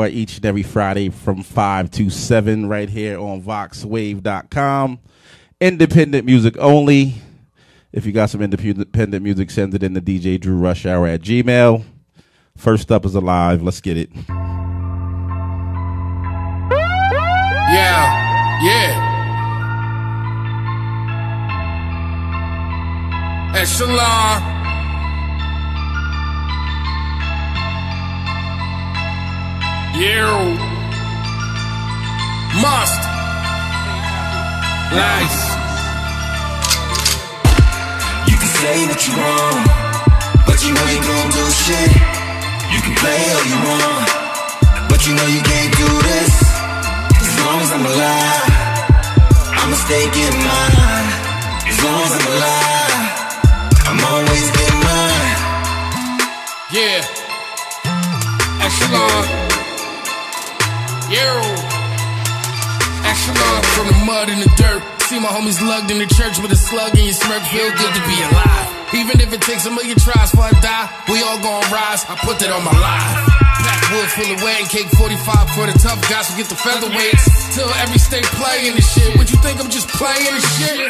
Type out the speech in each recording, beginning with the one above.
each and every Friday from 5 to 7 right here on voxwav.com. Independent music only. If you got some independent music, send it in to DJ Dru Rush Hour at Gmail. First up is Alive. Let's get it. Yeah, yeah. Echelon. You must nice. You can say what you want, but you know you gon' do shit. You can play all you want, but you know you can't do this. As long as I'm alive, I'ma stay getting mine. As long as I'm alive, I'm always getting mine. Yeah. Echelon. Yo. Echelon from the mud and the dirt. See my homies lugged in the church with a slug in your smirk. Feel good to be alive. Even if it takes a million tries for I die, we all gon' rise. I put that on my life. Backwood full of and cake 45 for the tough guys who get the featherweights. Till every state playing this shit. What you think I'm just playing this shit?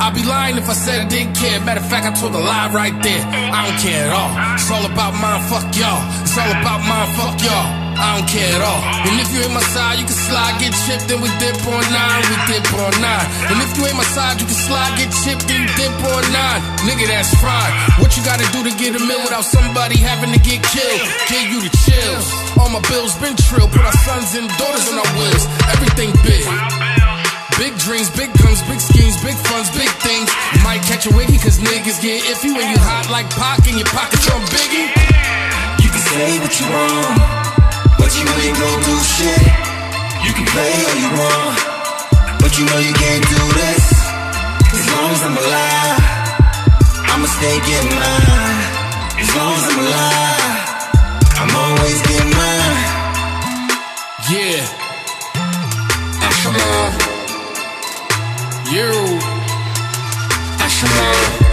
I'd be lying if I said I didn't care. Matter of fact, I told a lie right there. I don't care at all. It's all about mine, fuck y'all. It's all about mine, fuck y'all. I don't care at all. And if you ain't my side, you can slide, get chipped, then we dip on nine, we dip on nine. And if you ain't my side, you can slide, get chipped, then you dip on nine. Nigga, that's fine. What you gotta do to get a meal without somebody having to get killed? Give you the chills. All my bills been trill, put our sons and daughters on our wheels. Everything big. Big dreams, big guns, big schemes, big funds, big things. Might catch a wiggy, cause niggas get iffy when you hot like Pac in your pockets on Biggie. You can say what you want, but you you gon' do shit. You can play all you want, but you know you can't do this. As long as I'm alive, I'ma stay getting mine. As long as I'm alive, I'm always getting mine. Yeah. Ah, Echelon. You. Echelon.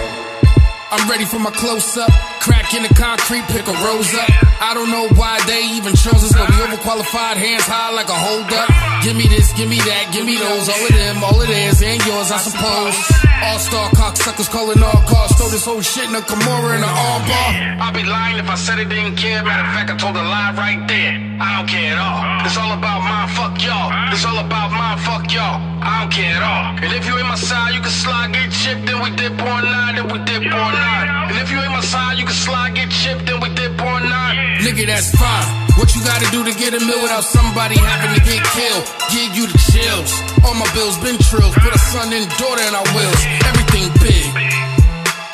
I'm ready for my close up. Crack in the concrete, pick a rose up. I don't know why they even chose us, but we overqualified, hands high like a hold up. Give me this, give me that, give me those. All of them, all of theirs, and yours, I suppose. All star cocksuckers calling all cars. Throw this whole shit in a Kimura in an armbar. I'd be lying if I said it didn't care. Matter of fact, I told a lie right there. I don't care at all. It's all about mine, fuck y'all. It's all about mine, fuck y'all. I don't care at all. And if you ain't my side, you can slide, get chipped, then we dip on nine, then we dip on nine. And if you ain't my side, you can slide, get chipped, then we dip on nine. Nigga, that's fine. What you gotta do to get a meal without somebody having to get killed? Give you the chills. All my bills been trills. Put a son and daughter in our wills. Everything big.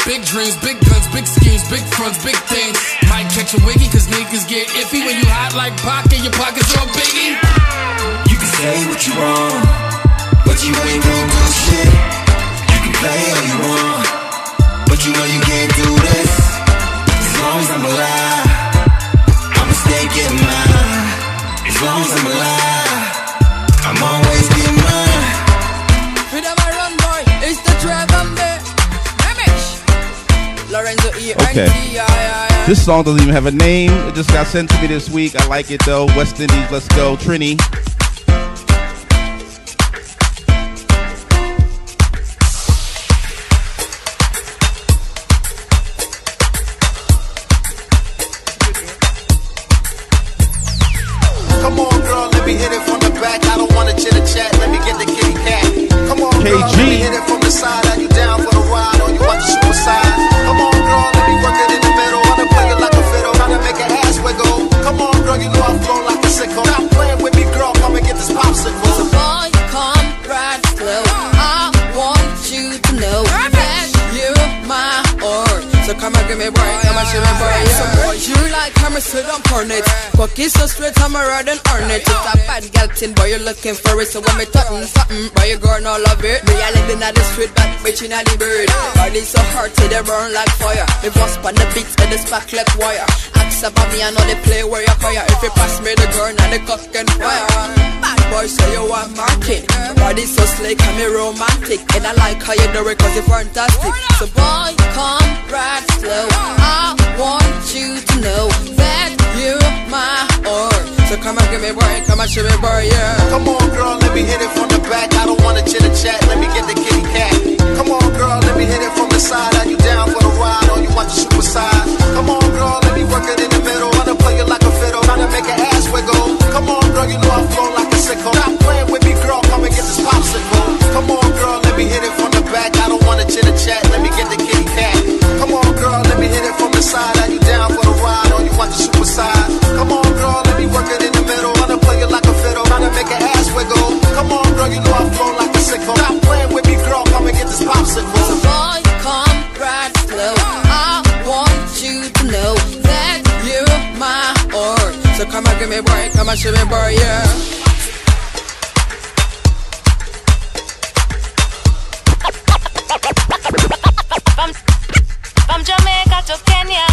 Big dreams, big guns, big schemes, big funds, big things. Might catch a wiggy, cause niggas get iffy when you hot like Pac and your pockets on Biggie. You can say what you want, but you ain't gon' do shit. You can play all you want, but you know you can't do this. As long as I'm alive, I'ma stay getting mine. As long as I'm alive, I'm always getting mine. Freedom I run, boy. It's the Dragon Bear. Remish. Lorenzo E. Okay. This song doesn't even have a name. It just got sent to me this week. I like it though. West Indies, let's go. Trini. Cocky so straight, I'm a ride and earn it. It's a bad gal thing, boy, you're looking for it. So when me talking mm, something, boy, you girl no love it. Me, I at the street, but bitch in the bird. Body so hurt, till they burn like fire. Me boss on the beats, and the like wire. Ask about me, I know they play where you fire. If you pass me the girl, now the cock and fire. Bad boy, say you want my market. Body so slick, and me romantic. And I like how you do it, cause you're fantastic. So boy, come right slow. I want you to know that you're my heart. So come and give me break, come on, show me boy, yeah. Come on, girl, let me hit it from the back. I don't wanna chitter chat. Let me get the Come on, girl, let me hit it from the side. Are you down for the ride or you want the super size? Come on, girl, let me work it in the middle. Wanna play it like a fiddle, tryna make an ass wiggle. Come on, girl, you know I flow like a sickle. Stop playing with me, girl, come and get this popsicle. Come on, girl, let me hit it from the back. I don't wanna chitter chat. Let me get the kitty cat. Come on, girl, let me hit it from the side. Are you down for the ride or you want the this popsicle. Boy, come right slow. I want you to know that you're my heart. So come on, give me break, come on, show me boy, yeah. From, from, from Jamaica to Kenya.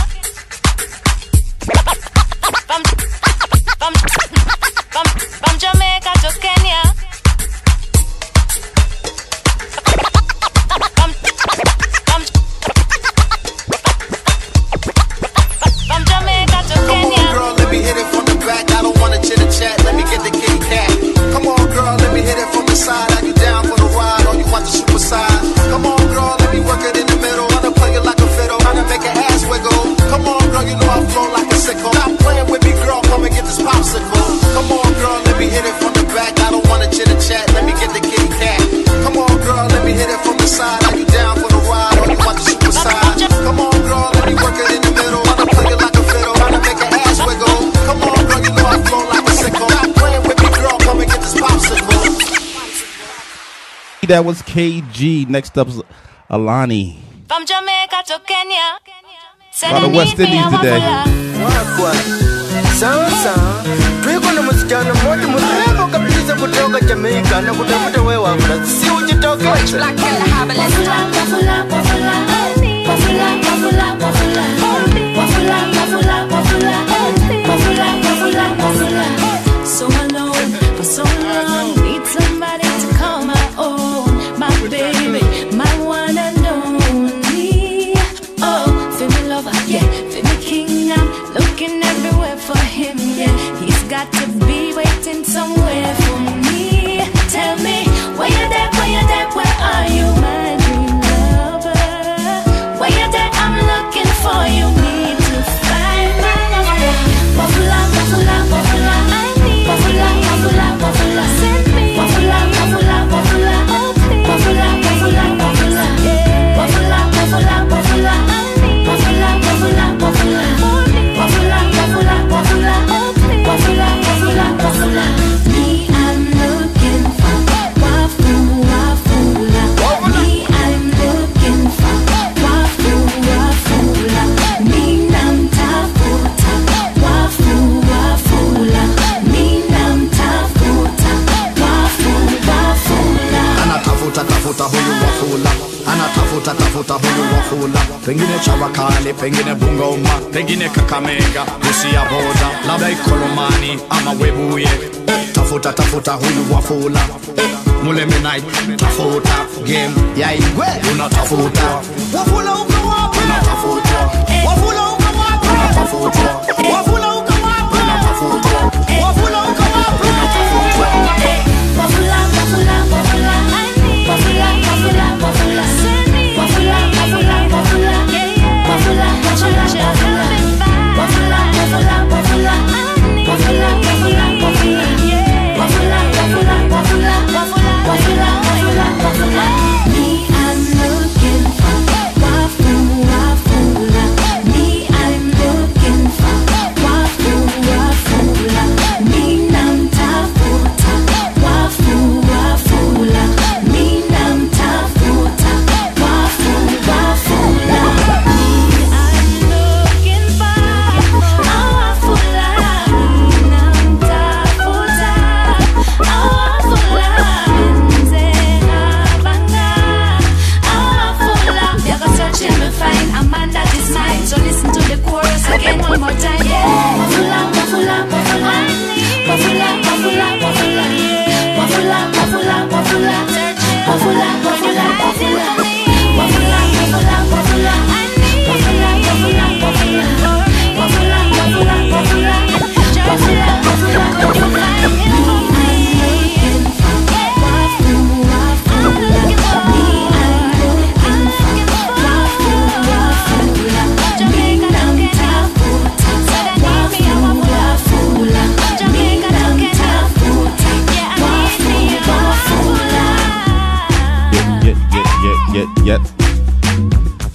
This popsicle. Come on, girl, let me hit it from the back. I don't wanna chitter chat. Let me get the kitty cat. Come on, girl, let me hit it from the side. Are you down for the ride or you want the super size? Come on, girl, let me work it in the middle. Wanna play it like a fiddle, tryna make an ass wiggle. Come on, girl, you know I flow like a sickle. Stop playing with me, girl, come and get this popsicle. That was KG. Next up is Alani. From Jamaica to Kenya. Send Lot of West Indies a today. Sasa twiko na msichana mmoja mrembo kabisa kutoka Jamaica na kutafuta wewe wafula, si ujitokeze wafula, wafula, wafula, wafula, wafula, wafula, wafula, wafula. Pengine bungoma pengine kakamega. Busia boda labda ikolomani ama webuye. Tafuta tafuta huyu wafula mulemenai tafuta game. Yaigwe unatafuta. Wafula uko wapi? Unatafuta. Wafula uko wapi? Unatafuta. Wafula uko wapi? Unatafuta. Wafula uko wapi? Unatafuta. Wafula, wafula. Wafula, wafula, wafula. Wafula, Waffle up.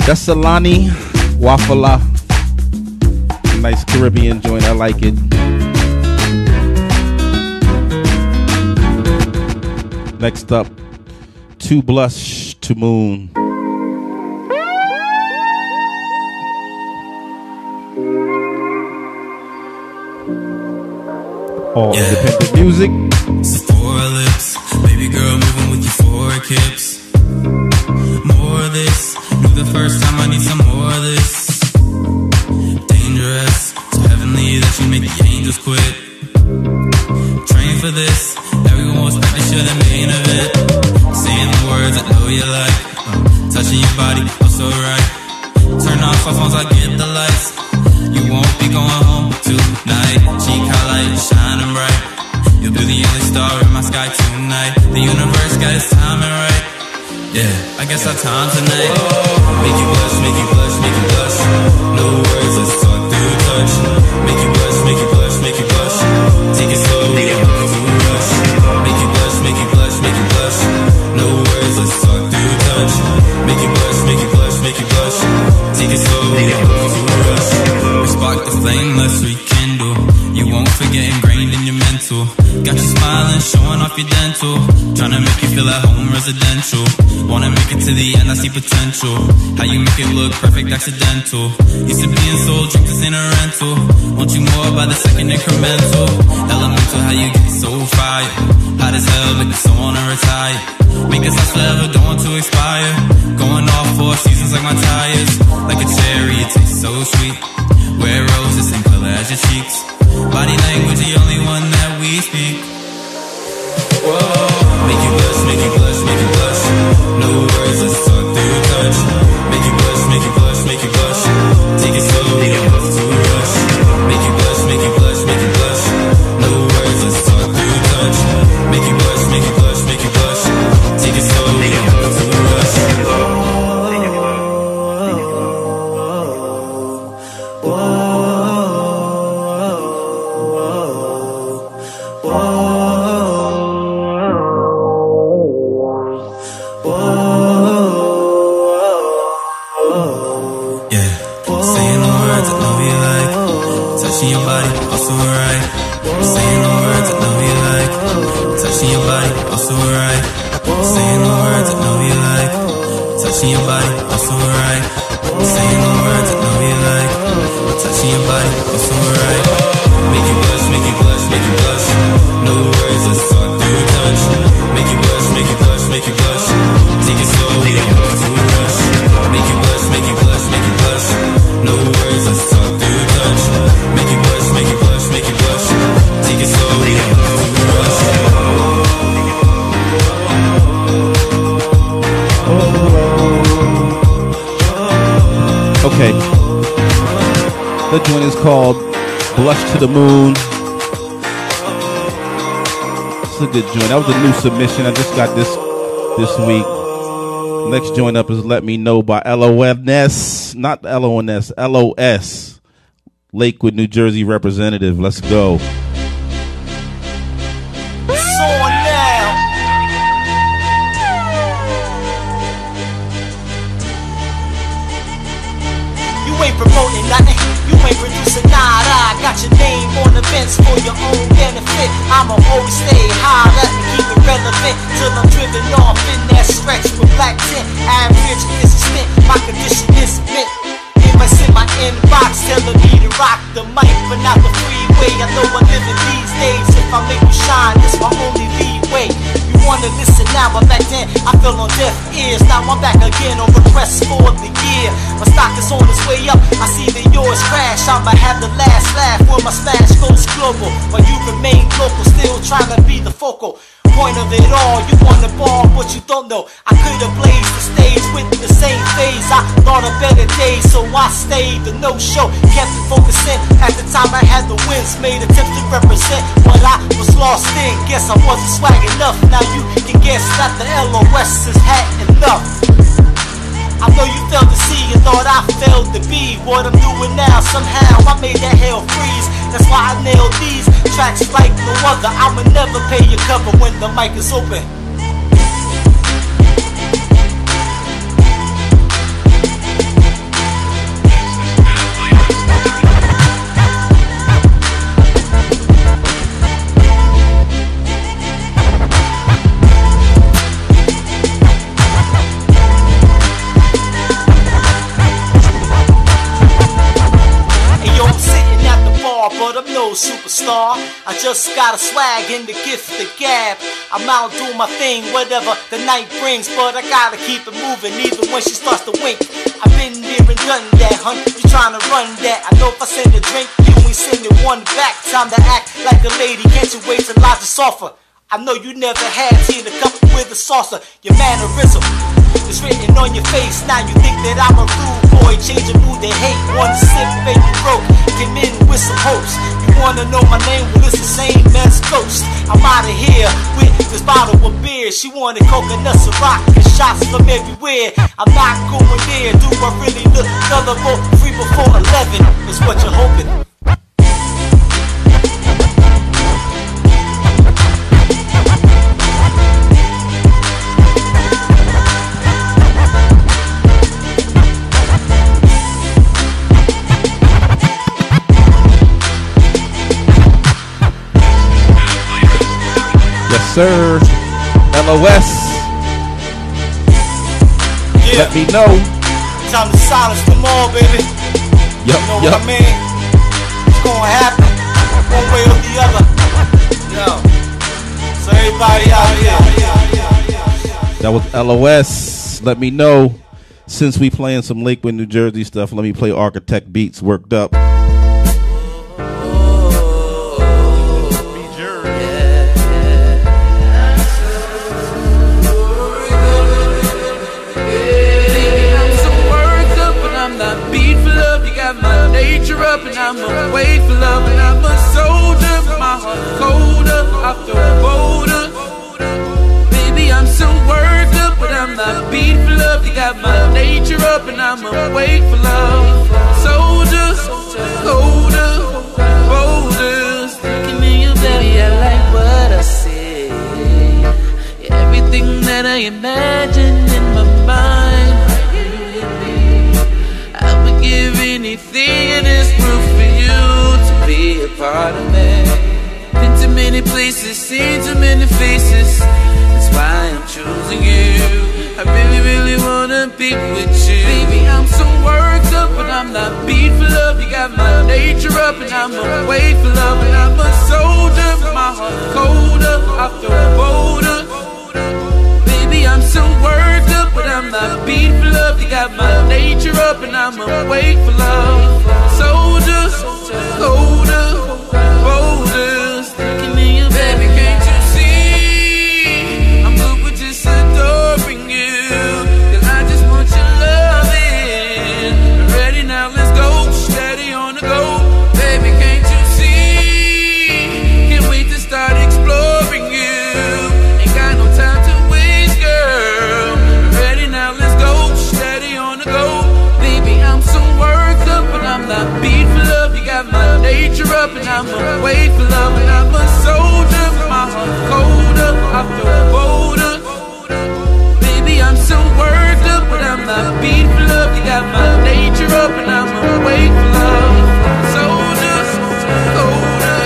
That's Solani Wafula. Nice Caribbean joint. I like it. Next up, To Blush to Moon. All independent music. Four lips, baby girl moving with your four. More of this, some more of this. Dangerous, heavenly that you the angels quit. Train for this, everyone the main. Saying the words I know you like, uh, touching your body, so right. Turn off phones, I get the lights. You won't be going home tonight. Shining bright. You'll be the only star in my sky tonight. The universe got its timing right. Yeah, I guess our time tonight. Make you blush, make you blush, make you blush. No words, let's talk through touch. Make you blush, make you blush, make you blush. Take it slow, we don't rush. Make you blush, make you blush, make you blush. No words, let's talk through touch. Make you blush, make you blush, make you blush. Take it slow, we don't rush. We spark the flame, let's rekindle. You won't forget ingrained in your mental. Got you smiling, showing off your dental. Trying to make you feel at home residential. Wanna make it to the end, I see potential. How you make it look perfect, accidental. Used to being sold, drink this ain't a rental. Want you more by the second incremental. Elemental, how you get so fire. Hot as hell, make me so wanna retire. Make us last forever, don't want to expire. Going off four seasons like my tires. Like a cherry, it tastes so sweet. Wear roses, same color as your cheeks. Body language, the only one that we speak. Whoa, make you blush, make you blush, make you blush. No words, let's talk through touch. Make you blush, That was a new submission. I just got this this week. Next joint up is Let Me Know by LONS. Not LONS, LOS. Lakewood, New Jersey representative. Let's go. The mic, but not the freeway. I know I'm living these days. If I make you shine, this my only leeway. You wanna listen now, but back then I fell on deaf ears. Now I'm back again on request for the year. My stock is on its way up. I see that yours crash. I'ma have the last laugh when my smash goes global. While you remain local, still trying to be the focal point of it all. You wanna ball, but you don't know. I could have blazed the stage with the same phase. I thought of better days, so I stayed the no show. Kept focusing. At the time I had the wins, made attempts to represent what I was lost in. Guess I wasn't swag enough. Now you can guess that the LOS has had enough. I know you failed to see and thought I failed to be what I'm doing now. Somehow I made that hell freeze. That's why I nailed these tracks like no other. I'ma never pay your cover when the mic is open. Superstar. I just got a swag in the gift to gab. I'm out doing my thing, whatever the night brings, but I gotta keep it moving even when she starts to wink. I've been there and done that, hun. You tryna run that? I know if I send a drink, you ain't sending one back. Time to act like a lady, can't you wait till lives is offer? I know you never had tea in a cup with a saucer. Your mannerism is written on your face. Now you think that I'm a rude boy, change your mood to hate. One sip, baby broke. Came in with some hopes. Wanna know my name? Well, it's the same as Ghost. I'm out of here with this bottle of beer. She wanted coconuts and rock and shots from everywhere. I'm not going there. Do I really look gullible? Free before 11 is what you're hoping. Sir. LOS. Yeah. Let me know. Time to silence them all, baby. Yup, You know yup. what I mean? It's gonna happen one way or the other. Yo. So everybody out here. That was LOS. Let me know. Since we playing some Lakewood, New Jersey stuff, let me play Architect Beats worked up. Nature up and I'm away for love. And I'm a soldier, my heart colder. I feel bolder. Baby, I'm so worked up, but I'm not beat for love. You got my nature up and I'm awake for love. Soldiers, colder, bolder. Sticking in you, baby, I like what I see. Everything that I imagine in my mind. Anything in this world for you to be a part of me. Been to many places, seen too many faces. That's why I'm choosing you. I really, really wanna be with you. Baby, I'm so worked up, but I'm not beat for love. You got my nature up, and I'm away for love. And I'm a soldier, my heart colder. I feel bolder. Got my nature up, and I'm awake for love. Soldier, colder, bolder. I'm away for love. And I'm a soldier, my heart colder. I feel bolder. Baby, I'm so worked up, but I'm not beat for love. You got my nature up, and I'm awake for love. Soldier, colder.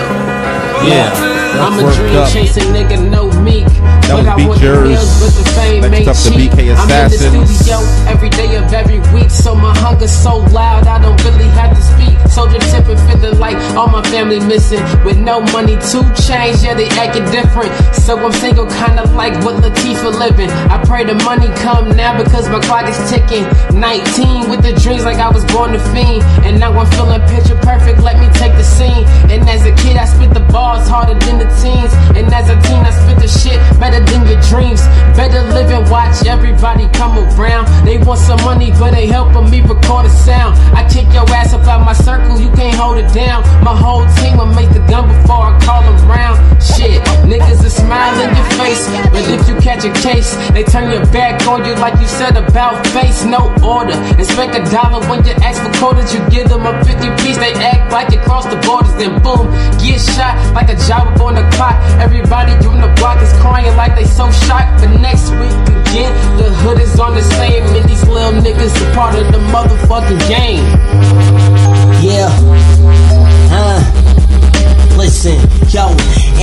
Yeah. I'm a dream up. chasing nigga, no meek. That was but I Beat want the Yours. the fame Next up, the cheap. BK I'm in the Assassins. studio every day of every week, so my hunger's so loud I don't really have to speak. Soldier tipping, feeling like all my family missing. With no money to change, yeah, they acting different. So I'm single, kinda like what Latifah living. I pray the money come now because my clock is ticking. 19 with the dreams like I was born to fiend. And now I'm feeling picture perfect, let me take the scene. And as a kid, I spit the bars harder than the teens. And as a teen, I spit the shit better than your dreams. Better live and watch everybody come around. They want some money, but they helping me record a sound. I kick your ass up out my circle, you can't hold it down. My whole team will make the gun before I call them round. Shit, niggas smile in your face, but if you catch a case, they turn your back on you like you said about face. No order. Expect a dollar when you ask for quarters, you give them a 50 piece. They act like you crossed the borders, then boom, get shot like a job on the clock. Everybody on the block is crying like they so shocked. But next week again, the hood is on the same, and these little niggas are part of the motherfucking game. Yeah. Uh. Listen, yo,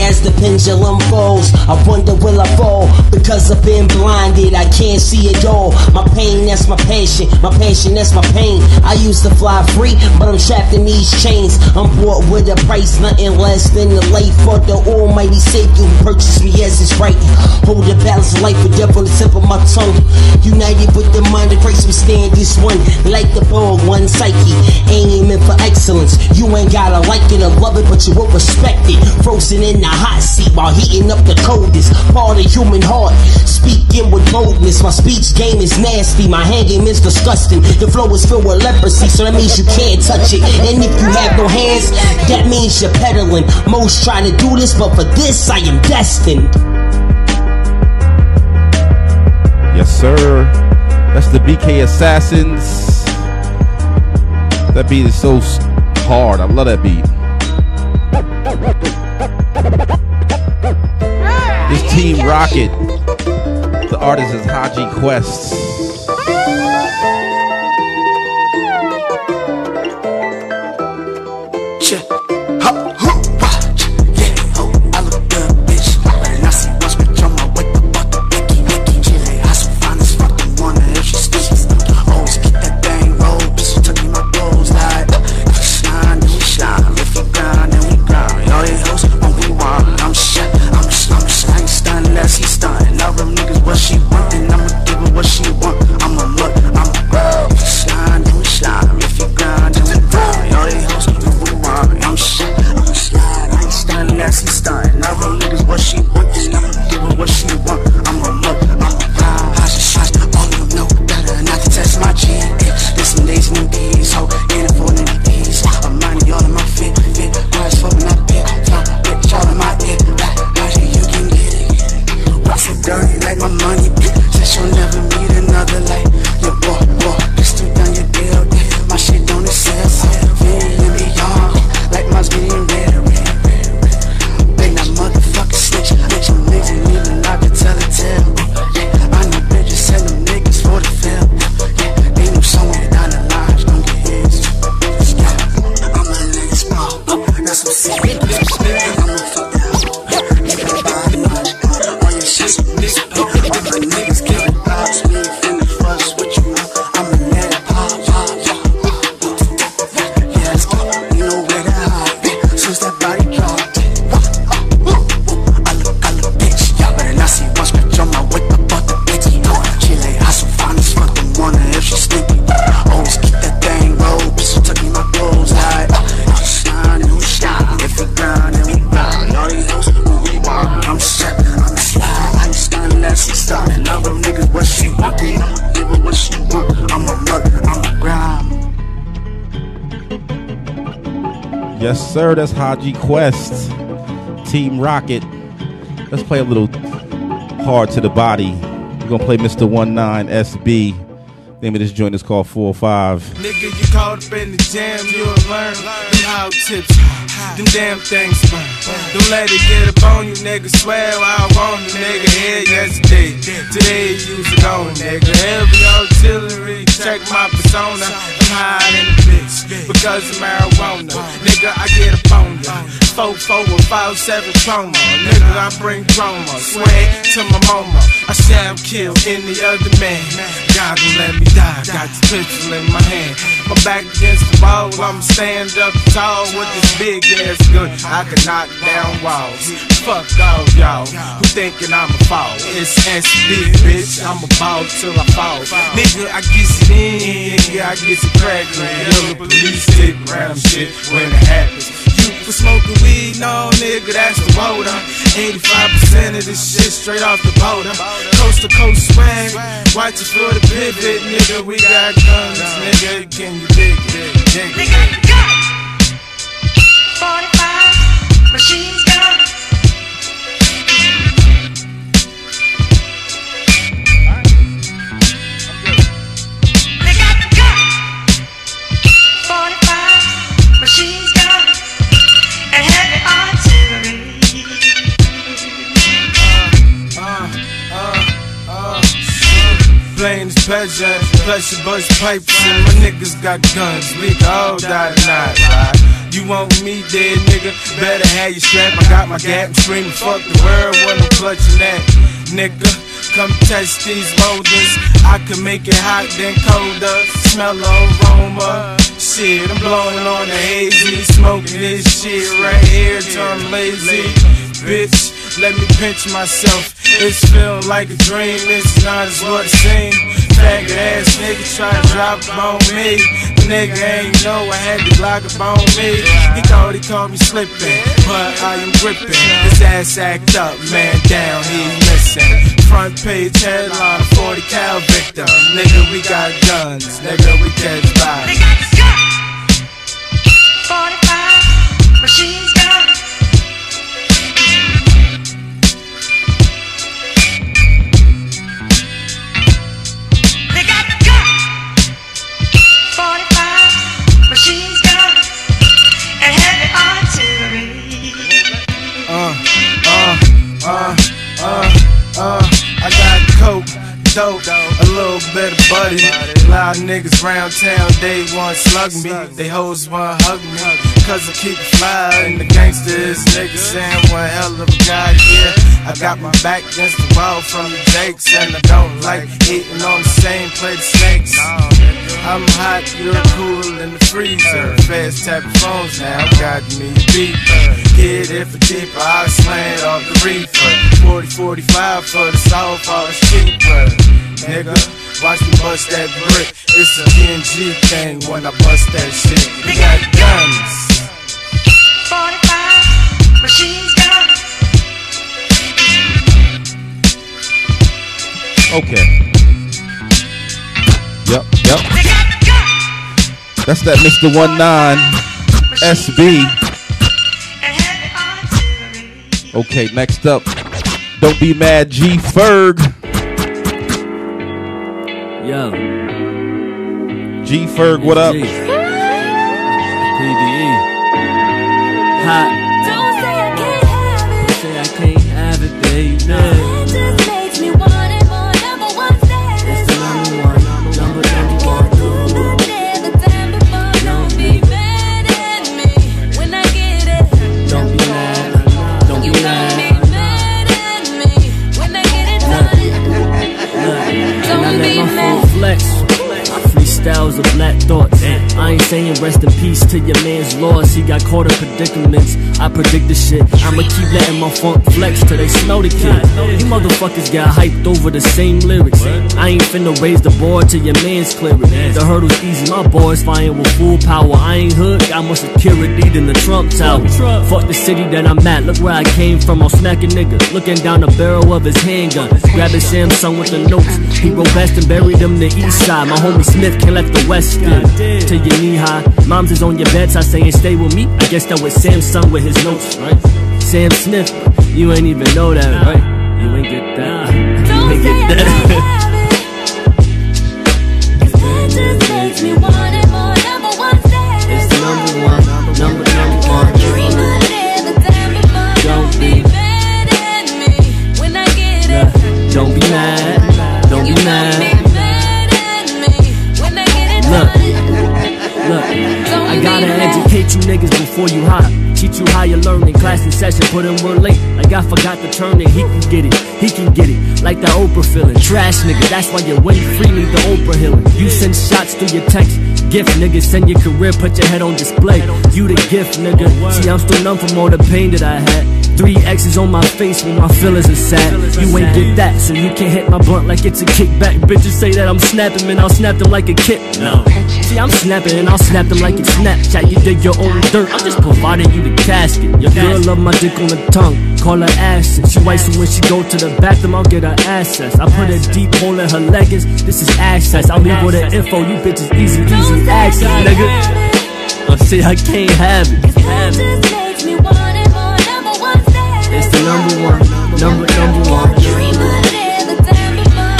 as the pendulum falls. I wonder will I fall because I've been blinded. I can't see it all. My pain, that's my passion. My passion, that's my pain. I used to fly free, but I'm trapped in these chains. I'm bought with a price, nothing less than the life for the Almighty Savior who purchased me as his right. Hold the balance of life with death on the tip of my tongue. United with the mind of Christ, we stand this one. Like the ball, one psyche. Aiming for excellence. You ain't gotta like it or love it, but you will respect it. Frozen in the hot seat while heating up the coldest part of human heart. Speaking with boldness, my speech game is nasty. My hand game is disgusting. The flow is filled with leprosy, so that means you can't touch it. And if you have no hands, that means you're peddling. Most try to do this, but for this I am destined. Yes, sir. That's the BK Assassins. That beat is so hard. I love that beat. This Team Rocket. The artist is Haji Quest. Quest. Team Rocket. Let's play a little hard to the body. We're gonna play Mr. 19 SB. Name of this joint is called 405. Nigga, you caught up in the jam, you'll learn. Tips, them damn things burn. Don't let it get up on you, nigga. Swear I want you, nigga. Here yesterday, today you nigga. Artillery, check my persona. I'm high in the because of marijuana. Nigga, I get up on. Four, four, or five, seven promo. Nigga, I bring chroma. Swag to my mama. I shall kill any other man. God don't let me die. Got this pistol in my hand. My back against the wall. I'ma stand up tall with this big ass gun. I can knock down walls. Fuck all y'all who thinking I'm a fall. It's SB, bitch. I'm a ball till I fall. Nigga, I get it in. Nigga, I get it crackin'. Yo, the police stick around shit when it happens. For smoking weed? No, nigga, that's the water. 85% of this shit straight off the border. Coast to coast swag. Watch it for the pivot, nigga. We got guns, nigga. Can you dig it? Dig it. 45 pleasure, pleasure bust pipes and my niggas got guns. We all die tonight? You want me dead, nigga? Better have your strap. I got my gap. I'm screaming, fuck the world when I'm clutching that, nigga. Come test these molders. I can make it hot, then colder. Smell aroma. Shit, I'm blowing on the hazy. Smoking this shit right here I'm lazy. Bitch, let me pinch myself. It's feel like a dream, it's not as what it seems. Faggot ass nigga try to drop up on me. The nigga ain't know I had the Glock up on me. He thought he caught me slipping, but I am gripping. His ass act up, man down, he missing. Front page headline, 40 cal victim. Nigga, we got guns, nigga, we catch bodies. 45 machines gun. They uh, uh, uh. I got coke, dope, a little of buddy. Loud niggas round town, they want slug me. They hoes want hug me. Cause I keep it fly and the gangsters niggas saying one hell of a guy, yeah. I got my back against the wall from the Jakes and I don't like eating on the same plate of snakes. I'm hot, you're cool in the freezer. Fast tapping phones now, got me beeper. Get it for deeper, I slant off the reefer. 40 45 for the south, all it's cheaper. Nigga, watch me bust that brick. It's a PNG thing when I bust that shit. We got guns. 45 machines gun. Okay. Yep, yep. That's that Mr. 19 SB. Okay, next up. Don't be mad, G Ferg. Yo. G Ferg, what up? Hot. Don't say I can't have it. Don't say I can't have it, baby. It just makes me want it more. Number one status. It's the number one, number number one. Don't be mad at me when I get it. Don't be mad. Don't be mad. Mad at me when I get it done. And I Don't be let my mad. phone flex. My freestyles of black thoughts. I ain't saying rest in peace to your man's loss. He got caught in predicaments. I predict the shit. I'ma keep letting my funk flex till they smell the kid. You motherfuckers got hyped over the same lyrics. I ain't finna raise the bar till your man's clear. The hurdle's easy. My boys flying with full power. I ain't hood. Got more security than the Trump Tower. Fuck the city that I'm at. Look where I came from. I'll smack a nigga. Looking down the barrel of his handgun. Grabbing Samsung with the notes. He wrote best and buried him the east side. My homie Smith can't let the west in. Till knee high. Mom's is on your bedside saying stay with me. I guess that was Samsung with his notes, right? Sam Smith. You ain't even know that, right? You ain't get that. You ain't get that. It just makes me want it gotta educate you niggas before you hop. Teach you how you learn in class and session. Put in work late, like I forgot to turn it. He can get it, he can get it. Like that Oprah feeling. Trash nigga, that's why you win freely the Oprah healing. You send shots through your text. Gift nigga, send your career, put your head on display. You the gift nigga. See, I'm still numb from all the pain that I had. Three X's on my face when my feelings are sad. You ain't get that, so you can't hit my blunt like it's a kickback. Bitches say that I'm snapping, man, I'll snap them like a kid. No. See, I'm snapping and I'll snap them like it's Snapchat. You dig your own dirt, I'm just providing you the casket. Your girl love my dick on the tongue, call her acid. She white, so when she go to the bathroom, I'll get her access. I put a deep hole in her leggings, this is access. I'll leave with the info, you bitches easy, easy access, nigga. I say I can't have it. Have it. It's the number one, number number one.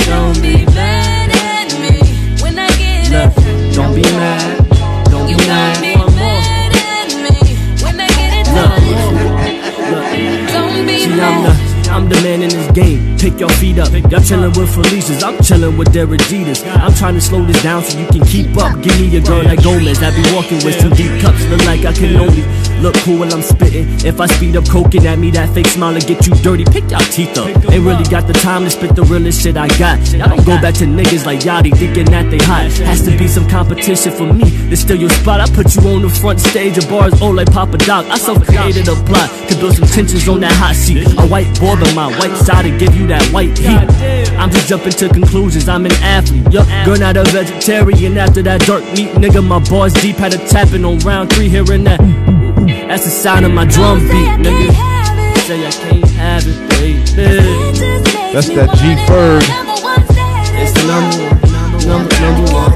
Don't be mad at me when I get Look, it. don't be mad, don't be mad. Mad at me when I get it Look, done. look. Don't be See, I'm the, I'm the man in this game. Pick your feet up. Y'all chillin' with Felicia's, I'm chillin' with their Adidas. I'm trying to slow this down so you can keep up. Give me a girl like Gomez. I be walking with some deep cups. Look like I can only look cool when I'm spitting. If I speed up coking at me, that fake smile will get you dirty. Pick your teeth up. Ain't really got the time to spit the realest shit I got. Y'all don't go back to niggas like Yachty thinking that they hot. Has to be some competition for me to steal your spot. I put you on the front stage of bars, oh like Papa Doc. I self created a plot to build some tensions on that hot seat. A white board on my white side to give you that white heat. I'm just jumping to conclusions. I'm an athlete. Yup, girl, not a vegetarian. After that dark meat, nigga, my bars deep had a tapping on round three here and that. That's the sound of my drum beat, nigga. Say I can't have it, baby. That's that G Ferg. It's the number one, number, number one.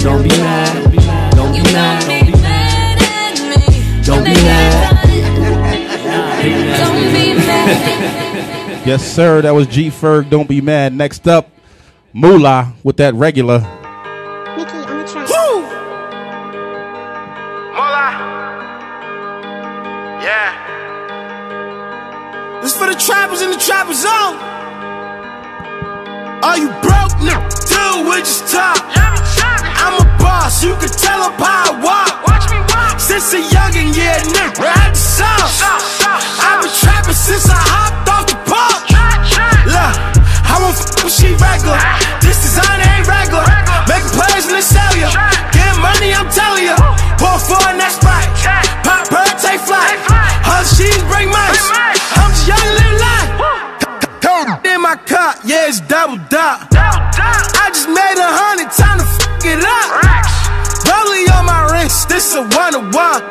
Don't be mad, don't be mad, don't be mad, don't be mad. Yes, sir. That was G Ferg. Don't be mad. Next up, Moolah with that regular. Trapper zone. Are you broke? No. Dude, we just talk. I'm a boss, you can tell up how I walk. Watch me walk. Since a youngin', yeah, nigga, ride the sauce. I've been trapping since I hopped off the park. Look, I won't f with she regular. This design ain't regular. Making plays in the cellular. Getting money, I'm telling you. Pour four in that it's double dot. I just made a hundred, time to f it up. Rolling on my wrist, this a one to one.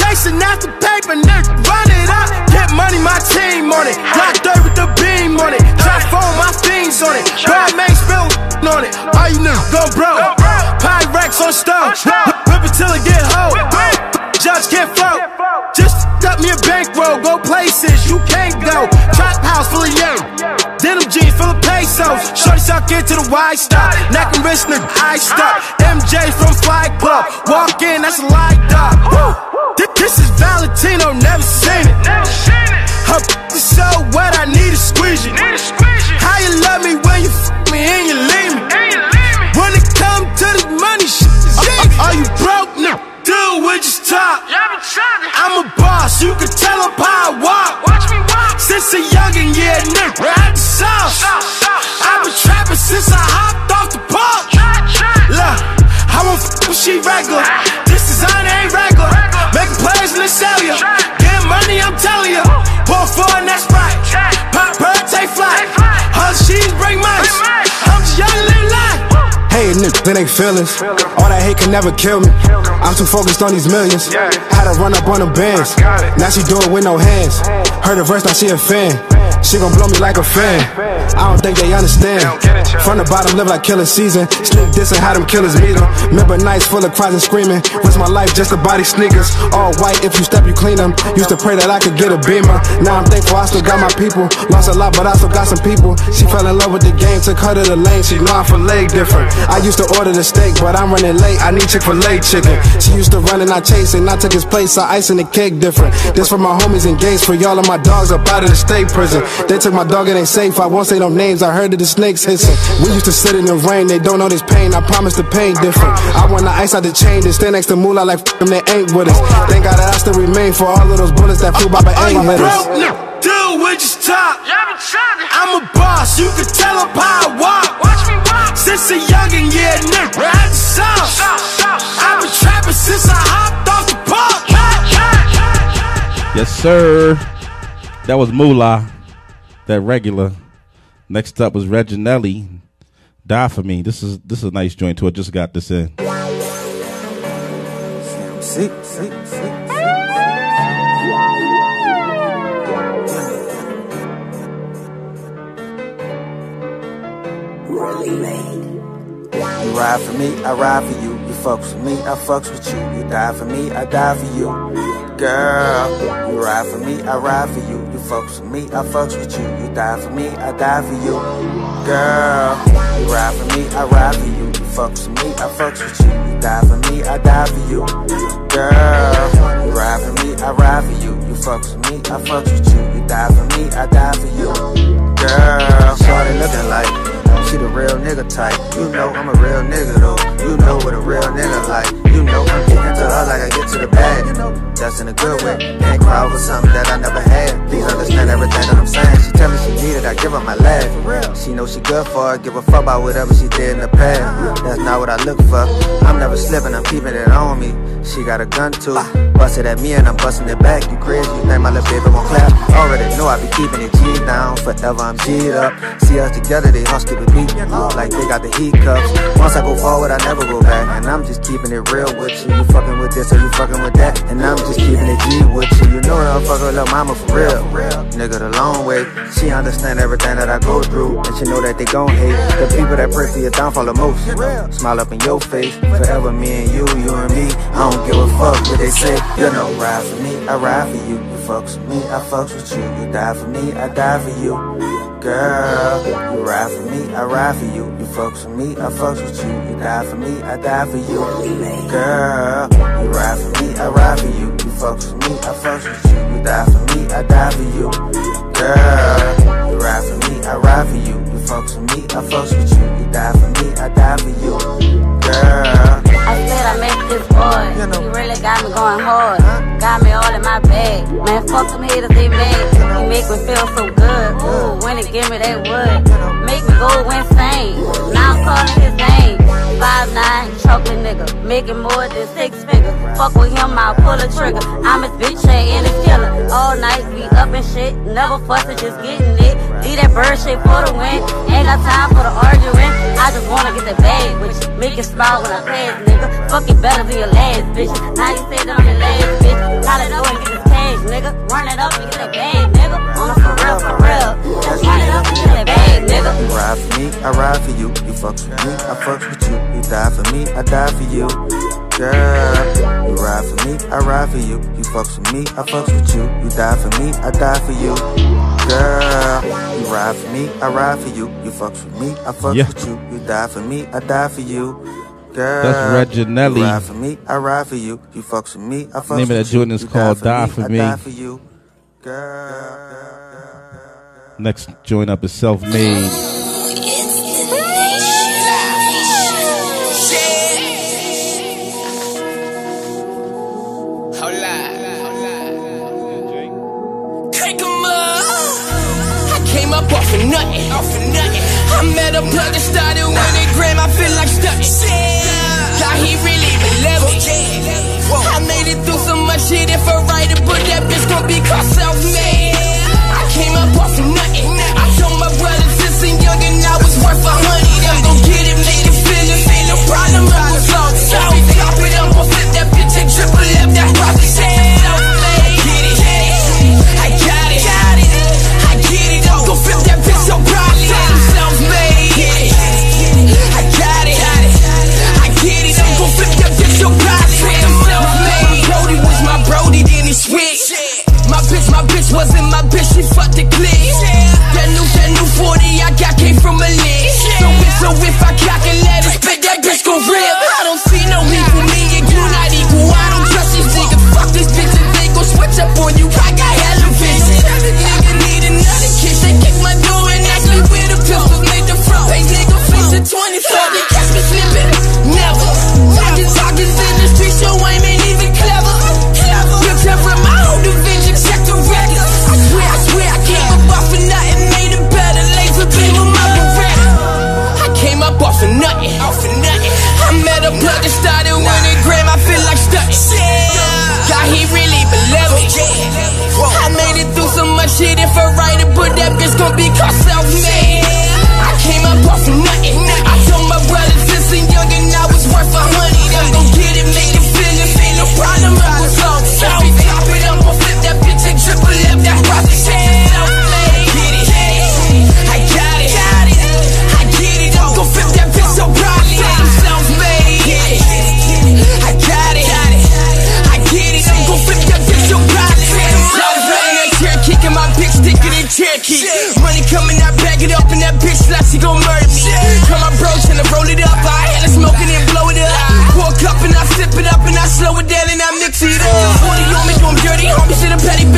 Chasing after paper, nigga, run it up. Get money, my team on it. Glock dirt with the beam on it. Drop phone, my fiends on it. Bad man spill on it. All you niggas go broke. Pyrex on stove. Whip it till it get hoe. Judge can't float. Just up me a bankroll. Go places you can't go. Trap house full of yo. Of. Shorty suck into the wide stop. Neck and wrist, nigga, I stop. MJ from Fly Club. Walk in, that's a light dog. Woo. Hey, niggas, it ain't feelings. All that hate can never kill me. I'm too focused on these millions. Had to run up on the bands. Now she do it with no hands. Heard a verse, now she a fan. She gon' blow me like a fan. I don't think they understand. From the bottom, live like killing season. Sneak this and how them killers meet 'em. Remember nights full of cries and screaming. Risk my life just to body sneakers. All white, if you step, you clean them. Used to pray that I could get a beamer. Now I'm thankful I still got my people. Lost a lot, but I still got some people. She fell in love with the game, took her to the lane. She know for leg different. I used to order the steak, but I'm running late. I need Chick fil A chicken. She used to run and I chase and I took his place. I ice and the cake different. This for my homies engaged, for y'all of my dogs up out of the state prison. They took my dog, it ain't safe. I won't say no names. I heard that the snakes hissing. We used to sit in the rain, they don't know this pain. I promise the pain different. I want the ice out the chain, then stand next to Moolah like f them, they ain't with us. Thank God that I still remain for all of those bullets that flew by but ain't hit us. Broke? No. Dude, we just talk. I'm a boss, you can tell up how I walk. Watch me walk. Since a youngin', yeah, nigga, ride the sauce. I've been trapping since I hopped off the park. Yes, sir. That was Moolah. That regular. Next up was Reginelli. Die for me. This is this is a nice joint too. I just got this in. See, see, You ride for me, I ride for you. You fucks with me, I fucks with you. You die for me, I die for you. Girl, you ride for me, I ride for you. You fucks with me, I fucks with you. You die for me, I die for you. Girl, you ride for me, I ride for you. You fucks with me, I fucks with you. You die for me, I die for you. Girl, you ride for me, I ride for you. You fuck with me, I fuck with you. You die for me, I die for you. Girl, shorty looking like she the real nigga type. You know I'm a real nigga though. You know what a real nigga like. You know I'm getting to her like I get to the bag. That's in a good way. Can't cry over something that I never had. Please understand everything that I'm saying. She tell me she need it, I give her my laugh. She know she good for it. Give a fuck about whatever she did in the past. That's not what I look for. I'm never slipping, I'm keeping it on me. She got a gun too. Bust it at me and I'm busting it back. You crazy? You think my little baby won't clap? Already know I be keeping it G down. Forever I'm G'd up. See us together, they husky with me. Like they got the heat cups. Once I go forward, I never go back. And I'm just keeping it real with you. You fucking with this or you fucking with that. And I'm just keeping it G with you. You know that I'm fucking with little mama for real. Nigga, the long way. She understand everything that I go through. And she know that they gon' hate. The people that pray for your downfall the most. Smile up in your face. Forever me and you, you and me. I don't give a fuck what they say. You know, ride for me, I ride for you. You fucks with me, I fucks with you. You die for me, I die for you. Girl, you ride for me, I ride for you. You fucks with me, I fucks with you. You die for me, I die for you. Girl, you ride for me, I ride for you. You fucks with me, I fucks with you. You die for me, I die for you. Girl, you ride for me, I ride for you. You fucks with me, I fucks with you. You die for me, I die for you. Girl. I said I met this boy. He really got me going hard. Got me all in my bag. Man, fuck them haters, they mad. Make me feel so good. Ooh, when he give me that wood, make me go insane. Now I'm calling his name. Five nine, chocolate nigga, making more than six figures. Fuck with him, I'll pull a trigger. I'm his bitch and his killer. All night we up and shit, never fussing, just getting it. Leave that bird shit for the win. Ain't got time for the arguing. I just wanna get the bag, which make it smile when I pass, nigga. Fuck it better than your last bitch. Now you say that I'm your last bitch. Gotta go and get this cash, nigga. Run it up and get that bag, nigga. On for real, for real. Just run it up and get that bag, nigga. You ride for me, I ride for you. You fucks with me, I fucks with you. You die for me, I die for you. Girl, you ride for me, I ride for you. You fucks with me, I fucks with you. You die for me, I die for you. Girl, you ride for me, I ride for you. You fucks with me, I fucks Yeah. with you. You die for me, I die for you. Girl, That's Reginelli. You ride for me, I ride for you. You fucks with me, I fucks Name of that you. joint is called die Die for For me, Me. I die for you. Girl. Next joint up is Self Made. Take 'em up. I came up off of nothing. Off of nothing. I met a plug and started winning gram. I feel like stuck. He really believe me. I made it through so much shit. If I write it, but that bitch gon' be called self-made. I came up off of nothing. I told my brother since I'm young and I was worth a hundred. I'm gon' get it, make it feel it. Ain't no problem. I was on south. Top it up, I'll flip that bitch and triple up that rocket. My bitch, wasn't my bitch. She fucked the click. That new, that new 40 I got came from a lick. So if, so if I cock and let it spit, that bitch gon' rip. I don't see no equal. Me and you not equal. I don't trust these niggas. Fuck these bitches. They gon' switch up on you. I got hella vision. Every nigga need another kiss. They kick my door and ask me where the pistols made the front page. Nigga face at 24. They catch me slipping. Never. Talking, talking in the street, so I came up off of nothing. Off of nothing. I met a plug and started winning gram. I feel like stuck. God, he really believe me. I made it through so much shit. If I write it, but that bitch gon' be called self-made. I came up off of nothing. I told my brother since I'm young and I was worth a hundred. I'm gon' get it, make it feel it. Ain't no problem.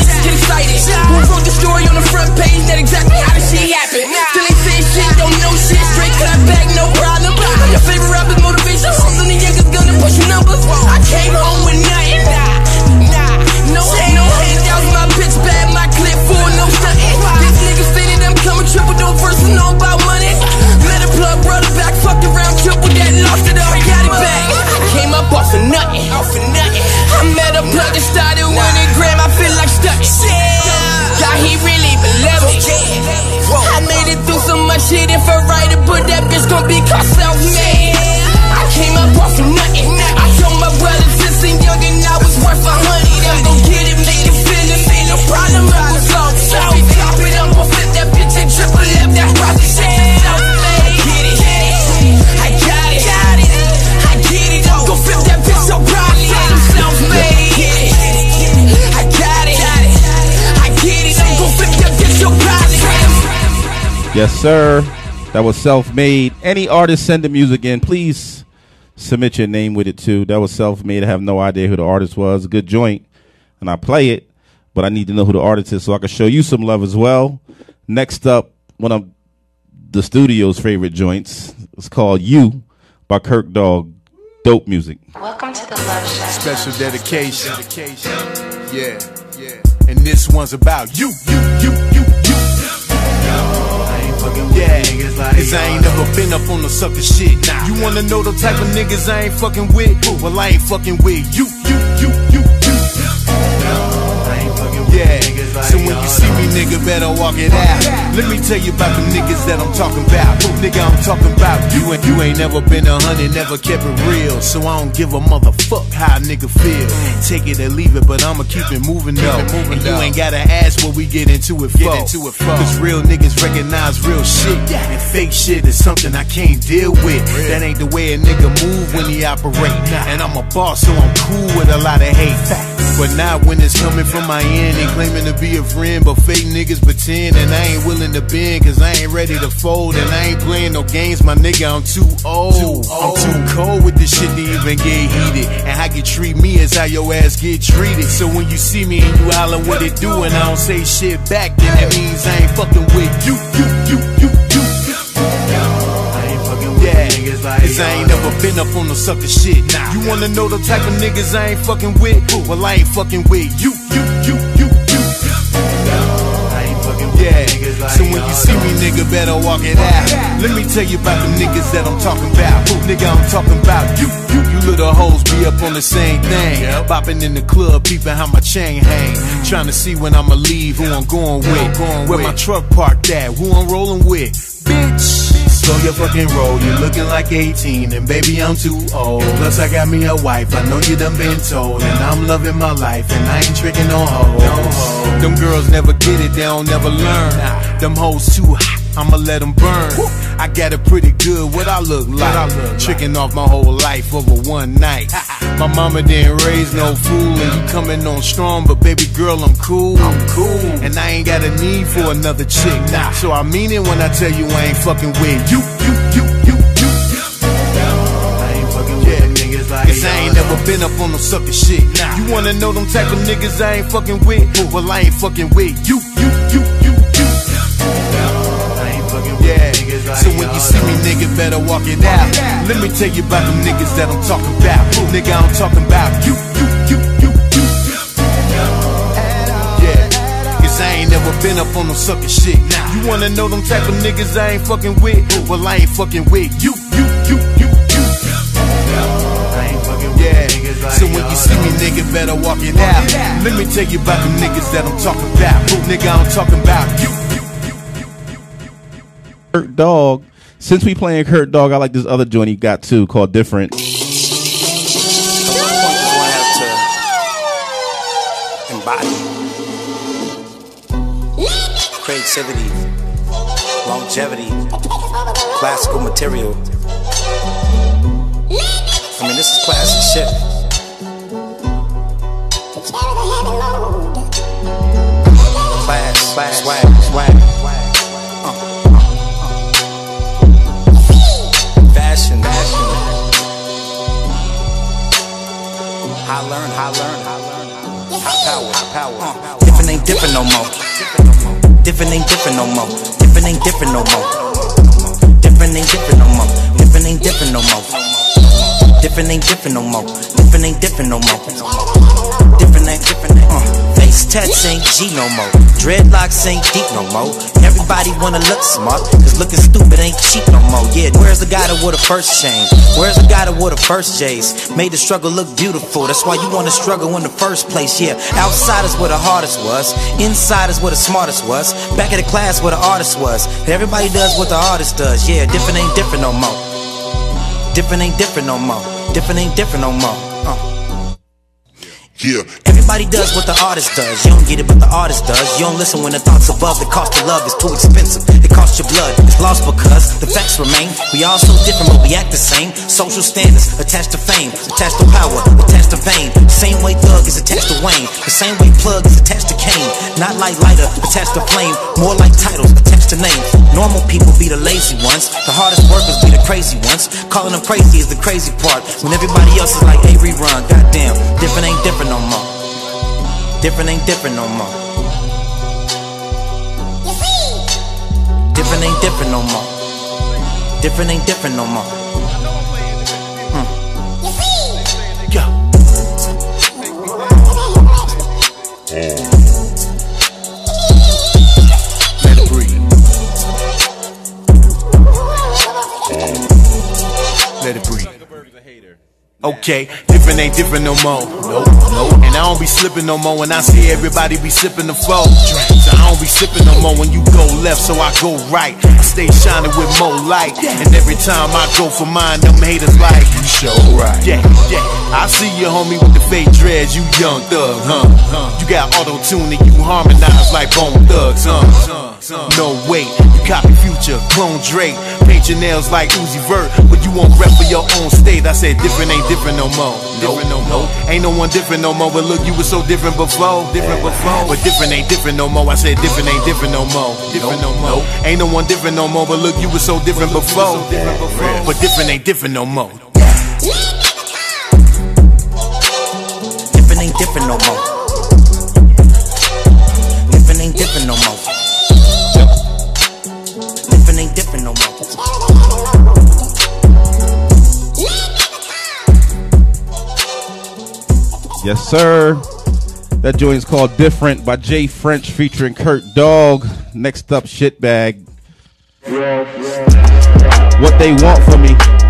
Get excited. Who wrote the story on the front page? Not exactly how the shit happened. Still ain't saying shit, don't know shit. Straight clap back, no problem. Your favorite rapper's motivation. Hoes on the youngest gonna push your numbers. I came home with nothing. Nah, nah, no, no handouts. My bitch bad, my clip full, no stated I'm coming triple, and all about money. Let brother back, fucked around, triple that, lost it all, got it back. Came up off of nothing, off of nothing. I met a plug that started winning I feel. God, he really believe me. I made it through so much shit, if I write it, but that bitch gon' be called self-made. I came up off of nothing. I told my brothers since young and I was worth a hundred. I'm gon' get Yes, sir. That was self made. Any artist send the music in, please submit your name with it too. That was self made. I have no idea who the artist was. Good joint. And I play it, but I need to know who the artist is so I can show you some love as well. Next up, one of the studio's favorite joints. It's called You by Kirk Dog. Dope music. Welcome to the Love Shack. Special dedication. Yeah, yeah. And this one's about you, you, you, you, you. Yeah, cause I ain't never been up on the sucker shit. Now. You wanna know the type of niggas I ain't fucking with? Well, I ain't fucking with you, you, you, you, so when you see me, nigga, better walk it out. Let me tell you about the niggas that I'm talking about. Nigga, I'm talking about you and you ain't never been a hundred, never kept it real. So I don't give a motherfuck how a nigga feel. Take it or leave it, but I'ma keep it moving though. And you ain't gotta ask what we get into it for. Cause real niggas recognize real shit. And fake shit is something I can't deal with. That ain't the way a nigga move when he operate. And I'm a boss, so I'm cool with a lot of hate. But not when it's coming from my end and claiming to be a friend. But fake niggas pretend and I ain't willing to bend. Cause I ain't ready to fold and I ain't playing no games. My nigga, I'm too old. I'm too cold with this shit to even get heated. And how you treat me is how your ass get treated. So when you see me and you hollering what it do and I don't say shit back, then that means I ain't fucking with you, you, you, you, you. Yeah, cause I ain't never been up on no sucker shit. You wanna know the type of niggas I ain't fucking with? Well, I ain't fucking with you, you, you. Yeah, so when you see me, nigga, better walk it out. Let me tell you about the niggas that I'm talking about. Nigga, I'm talking about you, you, you little hoes be up on the same thing. Bopping in the club, peeping how my chain hang. Trying to see when I'ma leave, who I'm going with. Where my truck parked at, who I'm rolling with. Bitch. Slow your fucking roll, You're looking like 18, and baby, I'm too old. Plus, I got me a wife, I know you done been told, and I'm loving my life, and I ain't tricking on hoes. Them girls never get it, they don't never learn. Them hoes too hot. I'ma let them burn. I got it pretty good, what I look like. Tricking off my whole life over one night. My mama didn't raise no fool, and you coming on strong, but baby girl, I'm cool. I'm cool. And I ain't got a need for another chick. Nah. So I mean it when I tell you I ain't fucking with you, you, you, you, you. I ain't fucking with yeah. niggas like Cause I ain't never been up on no sucker shit. You wanna know them type of niggas I ain't fucking with? Well, I ain't fucking with you, Yeah, so when you see me, nigga, better walk it out. Let me tell you about them niggas that I'm talking about. Nigga, I'm talking about you, you, you, you, you. Yeah, cause I ain't never been up on no sucker shit. Now, you wanna know them type of niggas I ain't fucking with? Well, I ain't fucking with you, you, you, you, you. Yeah, so when you see me, nigga, better walk it out. Let me tell you about the niggas that I'm talking about. Nigga, I'm talking about you. Kurt Dog. Since we playing Kurt Dog, I like this other joint he got too called Different. embody creativity, longevity, classical material. I mean, this is classic shit. Class, class, swag, swag. High learn, high learn, high learn. Power, power. Different ain't different no more. Different ain't different no more. Different ain't different no more. Different ain't different no more. Different ain't different no more. Different ain't different no more. Different ain't different no more. Different ain't different. ain't- Uh, face tats ain't G no more. Dreadlocks ain't deep no more. Everybody wanna look smart, cause looking stupid ain't cheap no more. Yeah, where's the guy that wore the first chain? Where's the guy that wore the first J's? Made the struggle look beautiful. That's why you wanna struggle in the first place. Yeah, outside is where the hardest was. Inside is where the smartest was. Back at the class where the artist was. Everybody does what the artist does. Yeah, different ain't different no more. Different ain't different no more. Different ain't different no more. Uh. Yeah. Everybody does what the artist does. You don't get it, but the artist does. You don't listen when the thoughts above. The cost of love is too expensive. It costs your blood. It's lost because the facts remain. We all so different, but we act the same. Social standards attached to fame, attached to power, attached to fame. Same way thug is attached to Wayne. The same way plug is attached to Kane. Not like lighter, attached to flame. More like titles attached to names. Normal people be the lazy ones. The hardest workers be the crazy ones. Calling them crazy is the crazy part. When everybody else is like a rerun. Goddamn, different ain't different no more. Different ain't different no more. Different ain't different no more. Different ain't different no more. Hmm. Yo. Okay, different ain't different no more. Nope, nope. And I don't be slipping no more when I see everybody be sipping the flow. So I don't be sipping no more when you go left, so I go right. I stay shining with more light. And every time I go for mine, them haters like, you show right. Yeah, yeah. I see you, homie, with the fake dreads, you young thug, huh? You got auto tune and you harmonize like bone thugs, huh? No wait, you copy future, clone Drake, paint your nails like Uzi Vert, but you won't rep for your own state. I said different ain't different no more. Different no more. Ain't no one different no more. But look, you was so different before, different before. But different ain't different no more. I said different ain't different no more. Different no more. Ain't no one different no more. But look, you was so different before, but different ain't different no more. Different ain't different no more. Yes, sir. That joint is called Different by Jay French featuring Kurt Dog. Next up, Shitbag. What they want from me.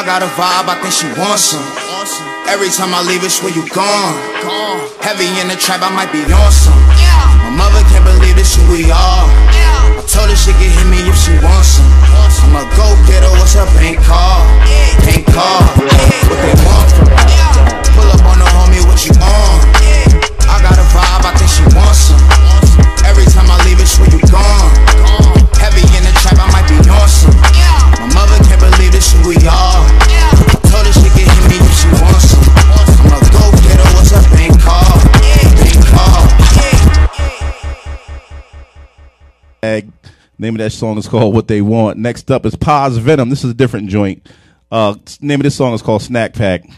I got a vibe, I think she wants some. Every time I leave, it's where you gone. Heavy in the trap, I might be on some. My mother can't believe this who we are. I told her she can hit me if she wants some. I'ma go get her, what's her bank card? Bank card, Name of that song is called What They Want. Next up is Paz Venom. This is a different joint. Uh, name of this song is called Snack Pack. I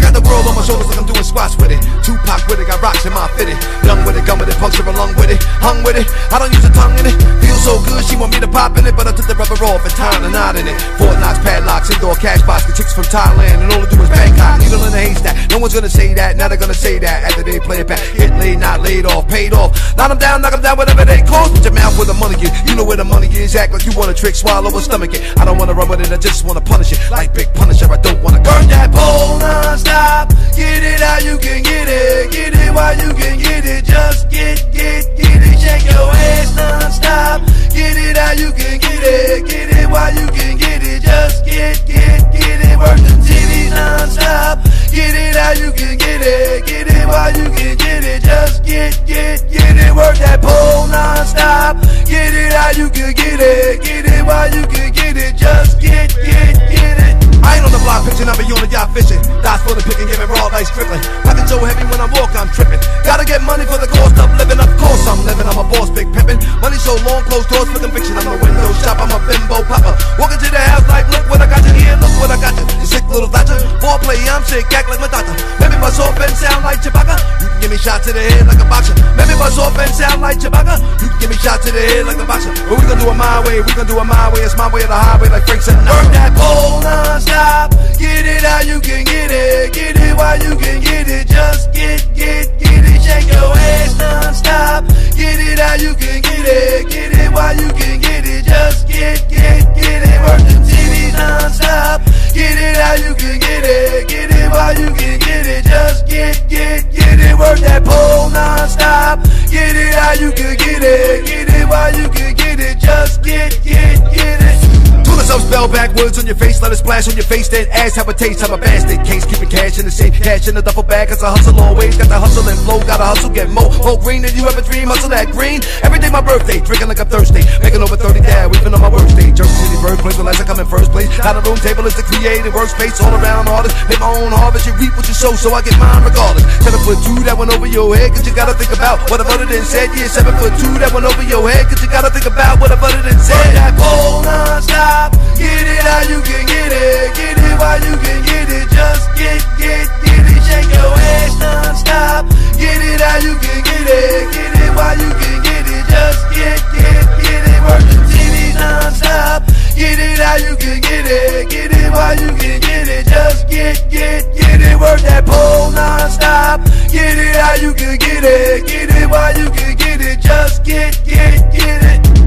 got the world on my shoulders like I'm doing squats with it. Tupac with it, got rocks in my fitted. Young with it, gun with it, puncture a lung with it. Hung with it, I don't use a tongue in it. Feels so good, she want me to pop in it, but I took the rubber off and tied a knot in it. Knox padlocks, indoor cash box, the chicks from Thailand, and all they do is Bangkok. Needle in a haystack, no one's gonna say that, now they're gonna say that after they play it back. Hit laid, not laid off, paid off. Knock them down, knock them down, whatever they cost. Put your mouth where the money is. You know where the money is. Act like you want a trick, swallow or stomach it. I don't wanna run with it, I just wanna punish it. Like Big Punisher, I don't wanna burn that pole non-stop. Get it how you can get it. Get it while you can get it. Just get, get, get get it. Shake your ass non-stop. Get it how you can get it. Get it while you can get it. Just get, get, get it. Work the TV non-stop. Get it how you can get it. Get it while you can get it. Just get, get, get it. Work that pole non-stop. Get it how you can get it. Get it while you can get it. Just get, get, get it. I ain't on the block pitching, I be on the yacht fishing. Dice for the picking, giving raw like stripping. Pocket so heavy when I walk, I'm tripping. Gotta get money for the cost of living. Of course I'm living, I'm a boss, big pimpin'. Money so long, closed doors for conviction. I'm a window shop, I'm a bimbo popper. Walking to the house like, look what I got you here, look what I got you. Sick little dodger. Ball play, I'm sick, act like my doctor. Maybe my soft and sound like Chewbacca. You can give me shot to the head like a boxer. Maybe my soft and sound like Chewbacca. You can give me shot to the head like a boxer. But we gon' do it my way, we gon' do it my way. It's my way of the highway like Frank Sinatra. Work that pole non-stop. Get it how you can get it. Get it while you can get it. Just get, get, get it. Shake your ass non-stop. Get it how you can get it. Get it while you can get it. Just get, get, get it. Work the TV non-stop. Get it how you can get it. Get it while you can get it. Just get, get, get it. Work that pole non-stop. Get it how you can get it. Get it while you can get it. Just get, get, get it. Pull up, spell backwards on your face, let it splash on your face, then ass have a taste, have a bastard. Case, keeping cash in the safe, cash in the duffel bag, cause I hustle always, got the hustle and flow, gotta hustle, get more, more green than you ever dream, hustle that green, every day my birthday, drinking like I'm thirsty, making over 30 dad, weeping on my worst day, Jersey City birthplace, unless I come in first place, got a room table is the creative workspace, all around artists, make my own harvest, you reap what you sow, so I get mine regardless, seven foot two, that went over your head, cause you gotta think about what I've uttered and said, yeah, seven foot two, that went over your head, cause you gotta think about what I've uttered and said, that pole non-stop, get it how you can get it, get it while you can get it, just get, get, get it, shake your ass non-stop, get it how you can get it, get it while you can get it, just get, get, get it, work the TV non-stop, get it how you can get it, get it while you can get it, just get, get, get it, work that pole non-stop, get it how you can get it, get it while you can get it, just get, get, get it.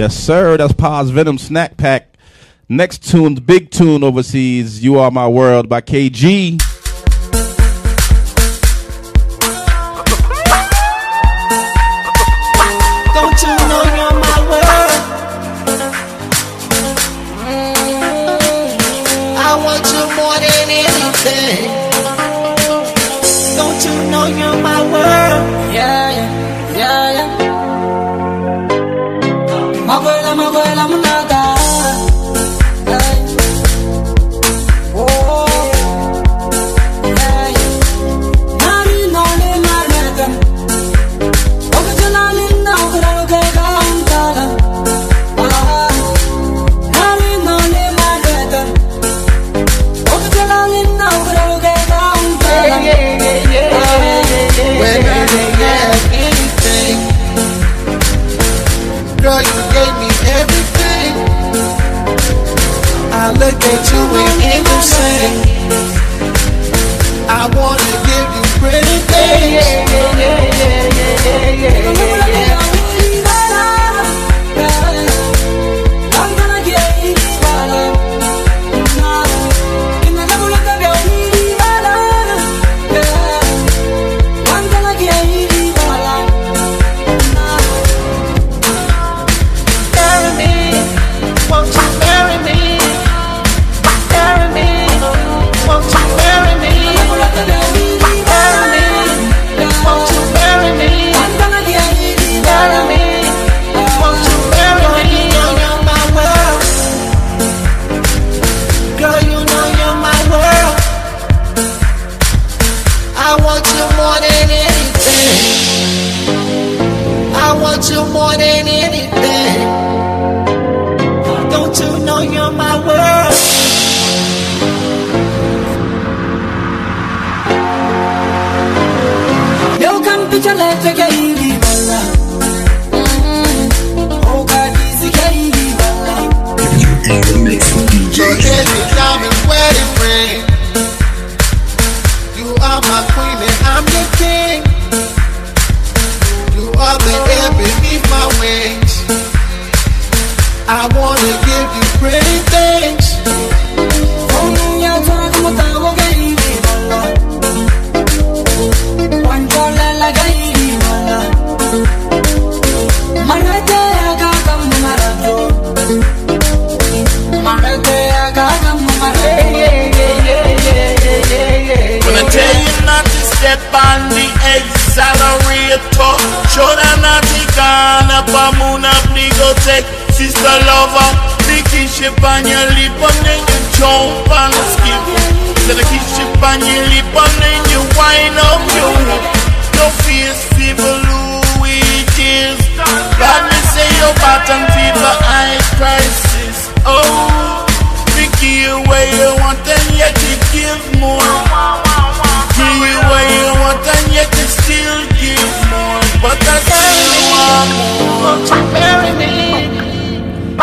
Yes, sir. That's Paz Venom Snack Pack. Next tune, big tune overseas, You Are My World by KG.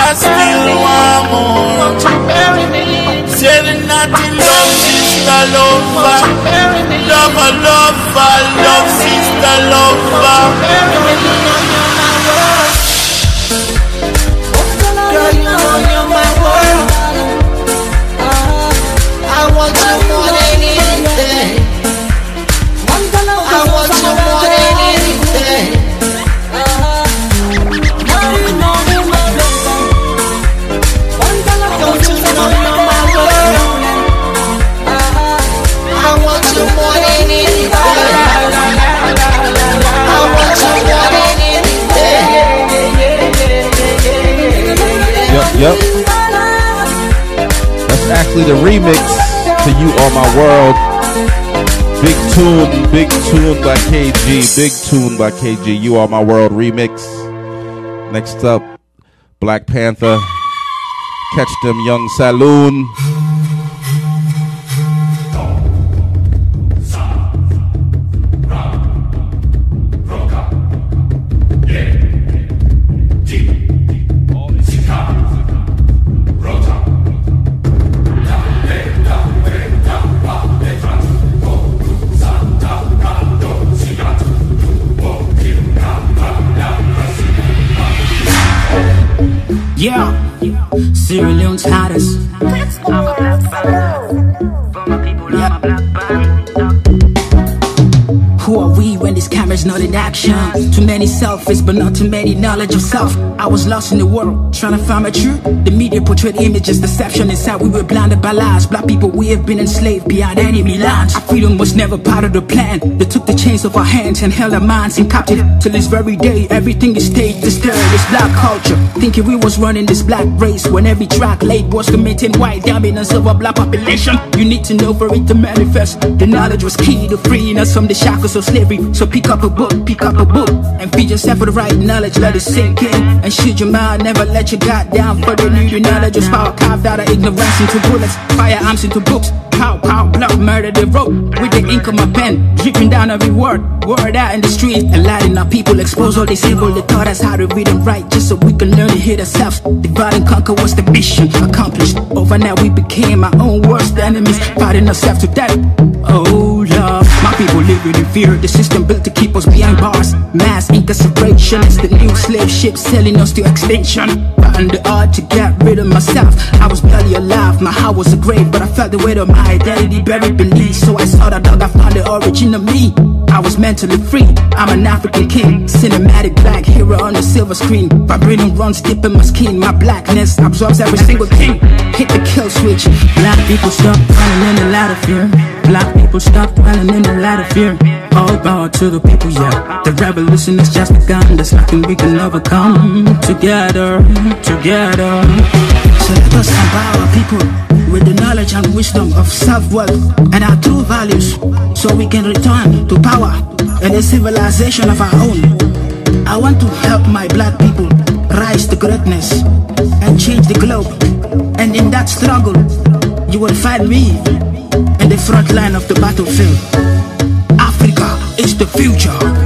I still want more. Won't you marry me? Say the love, sister lover. Lover, lover, love, sister lover. The remix to You Are My World. Big tune, big tune by KG. Big tune by KG. You Are My World remix. Next up, Black Panther. Catch them young saloon. Action? Too many selfies, but not too many knowledge of self. I was lost in the world, trying to find my truth. The media portrayed images, deception inside. We were blinded by lies. Black people, we have been enslaved beyond enemy lines. Our freedom was never part of the plan. They took the chains off our hands and held our minds in captive. Till this very day, everything is staged to stir this black culture. Thinking we was running this black race when every track laid was committing white dominance of a black population. You need to know for it to manifest. The knowledge was key to freeing us from the shackles of slavery. So pick up a book, pick up a book, and feed yourself with the right knowledge. Let it sink in and shoot your mind. Never let your guard down. For the new knowledge was power carved out of ignorance into bullets, firearms into books. Pow, pow, blood, murder they wrote with the ink of my pen, dripping down every word, word out in the streets, and letting our people expose all this evil. They taught us how to read and write just so we can learn to hit ourselves. Divide and conquer was the mission accomplished. Overnight we became our own worst enemies, fighting ourselves to death. Oh Lord, my people living in fear. The system built to keep us behind bars. Mass incarceration is the new slave ship selling us to extinction. Found it hard to get rid of myself. I was barely alive, my heart was a grave, but I felt the weight of my identity buried beneath. So I saw the dog, I found the origin of me. I was mentally free. I'm an African king, cinematic black hero on the silver screen. Vibrating runs deep in my skin. My blackness absorbs every single thing. Hit the kill switch. Black people stop dwelling in the light of fear. Black people stop dwelling in the light of fear. All power to the people, yeah. The revolution is just begun. There's nothing we can overcome. Together, together. So let us empower people with the knowledge and wisdom of self-worth and our true values so we can return to power and a civilization of our own. I want to help my black people rise to greatness and change the globe. And in that struggle, you will find me in the front line of the battlefield future.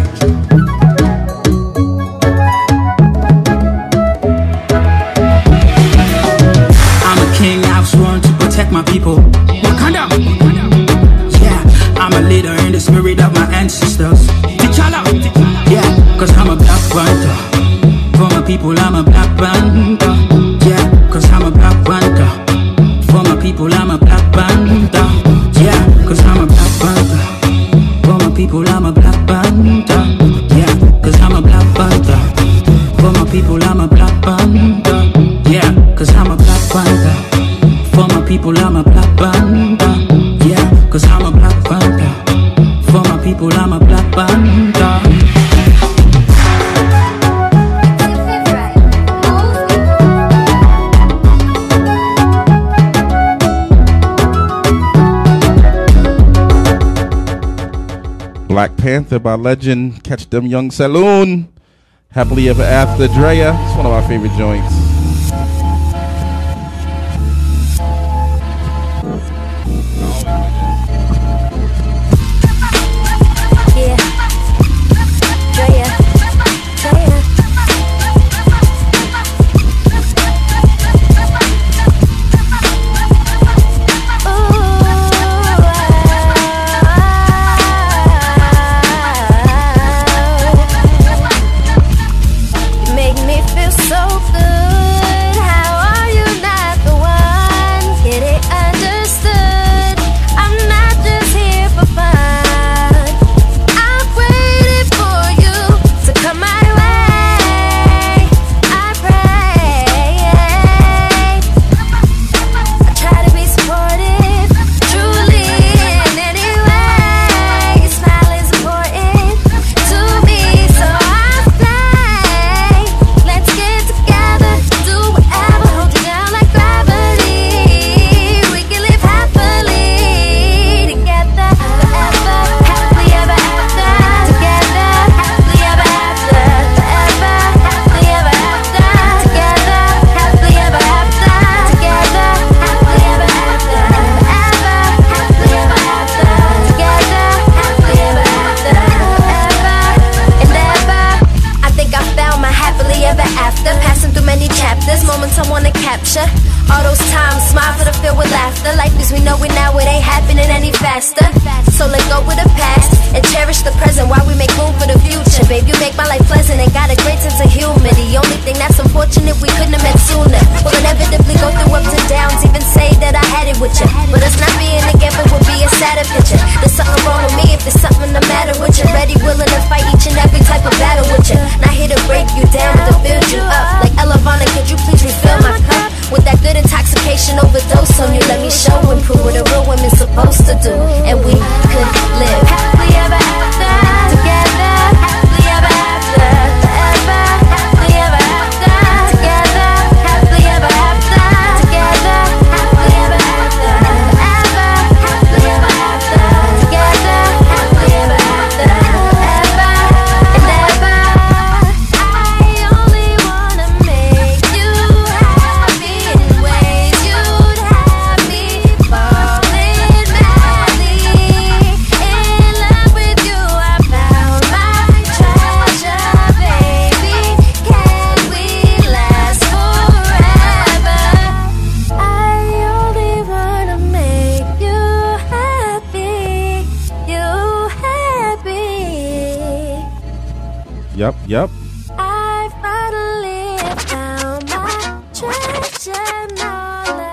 Panther by Legend. Catch them Young Saloon. Happily Ever After Drea. It's one of my favorite joints.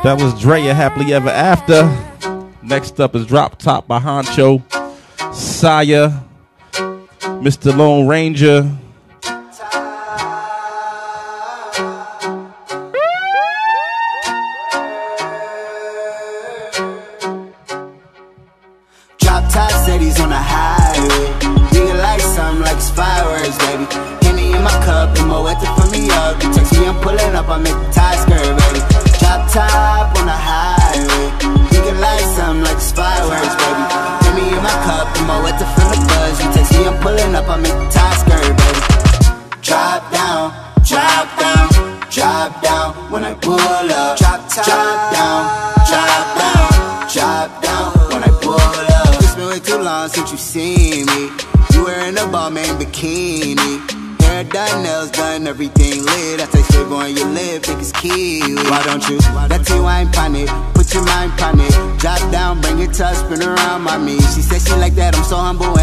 That was Drea Happily Ever After. Next up is Drop Top by Honcho, Saya, Mr. Lone Ranger.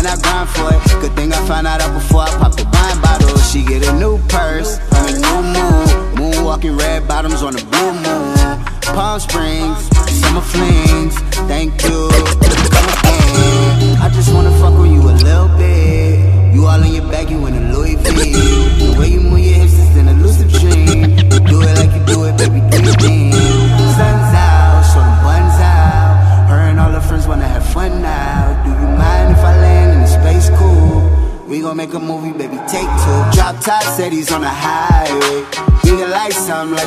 And I grind for it. Good thing I found out before I popped the wine bottle. She get a new purse, a new moon. Moonwalking red bottoms on a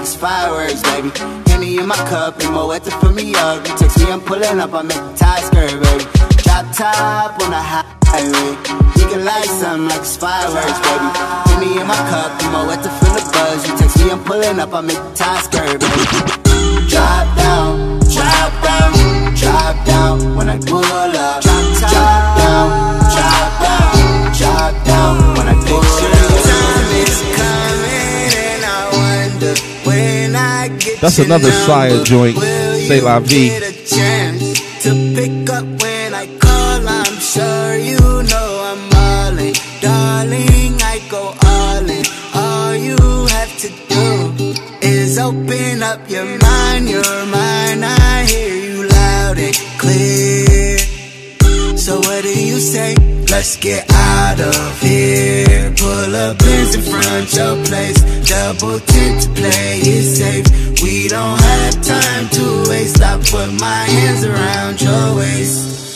it's fireworks, baby. Henny in my cup, and to fill me up. You text me, I'm pulling up, I make the tie skirt, baby. Drop top on the highway. We can light something like it's fireworks, baby. Henny in my cup, and to fill the buzz. You text me, I'm pulling up, I make the tie skirt, baby. Drop down, drop down, drop down when I pull That's another Sire joint, Say La Vie. get a chance to pick up when I call. I'm sure you know I'm all in, darling. I go all in. All you have to do is open up your mind, your mind. I hear you loud and clear. So what do you say? Let's get out of here. Pull up in front your place. Double tint to play it safe. We don't have time to waste. I put my hands around your waist.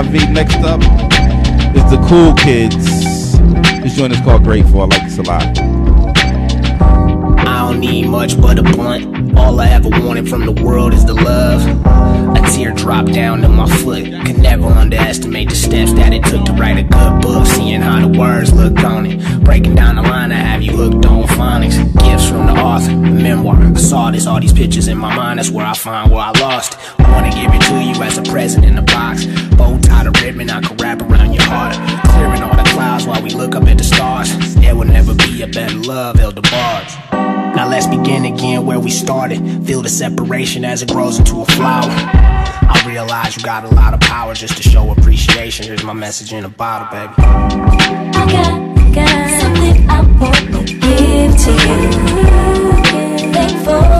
Next up is the Cool Kids. This joint is called Grateful. I like this a lot. I don't need much but a blunt. All I ever wanted from the world is the love. A tear dropped down to my foot. Could never underestimate the steps that it took to write a good book. Seeing how the words look on it. Breaking down the line, I have you hooked on phonics. Gifts from the author, memoir. I saw this, all these pictures in my mind. That's where I find where I lost. Wanna give it to you as a present in a box. Bow tie the ribbon, I could wrap around your heart. Clearing all the clouds while we look up at the stars. There will never be a better love, Elder Barge. Now let's begin again where we started. Feel the separation as it grows into a flower. I realize you got a lot of power just to show appreciation. Here's my message in a bottle, baby. I got, got something I want to give to you. Thankful,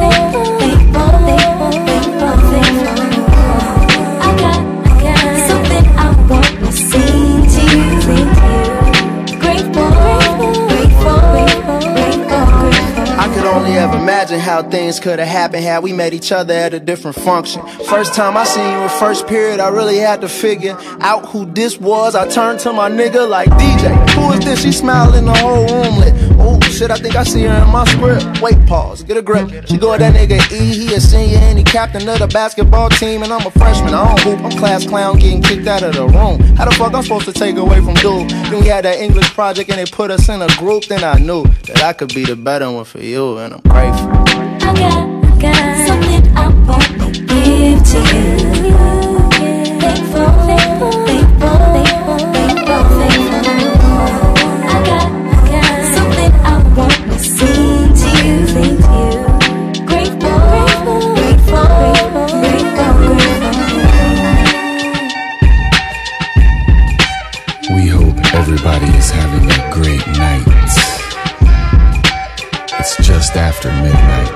imagine how things could have happened had we met each other at a different function. First time I seen you in first period, I really had to figure out who this was. I turned to my nigga like DJ. Who is this? She smiling the whole room lit. Shit, I think I see her in my script. Wait, pause, get a grip. She go with that nigga E, he a senior and he captain of the basketball team, and I'm a freshman. I don't hoop, I'm class clown getting kicked out of the room. How the fuck I'm supposed to take away from dude? Then we had that English project and they put us in a group, then I knew that I could be the better one for you, and I'm grateful. I got, got something I want to give to you. Faithful, just after midnight.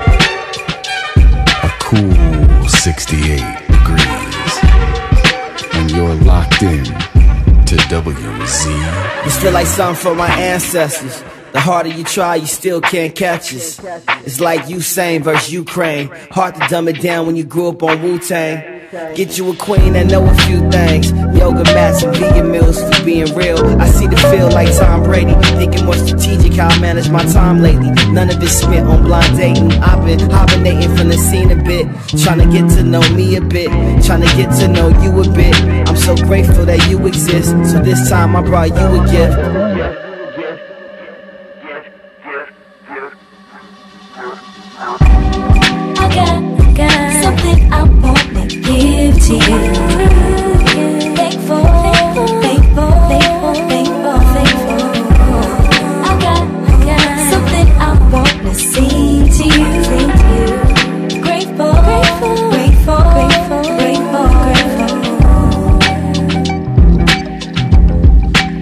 A cool 68 degrees. And you're locked in to WZ. This feel like something for my ancestors. The harder you try, you still can't catch us. It's like Usain versus Ukraine. Hard to dumb it down when you grew up on Wu Tang. Get you a queen that know a few things. Yoga mats and vegan meals for being real. I see the feel like Tom Brady. Thinking more strategic how I manage my time lately. None of it spent on blind dating. I've been hibernating from the scene a bit. Trying to get to know me a bit. Trying to get to know you a bit. I'm so grateful that you exist. So this time I brought you a gift.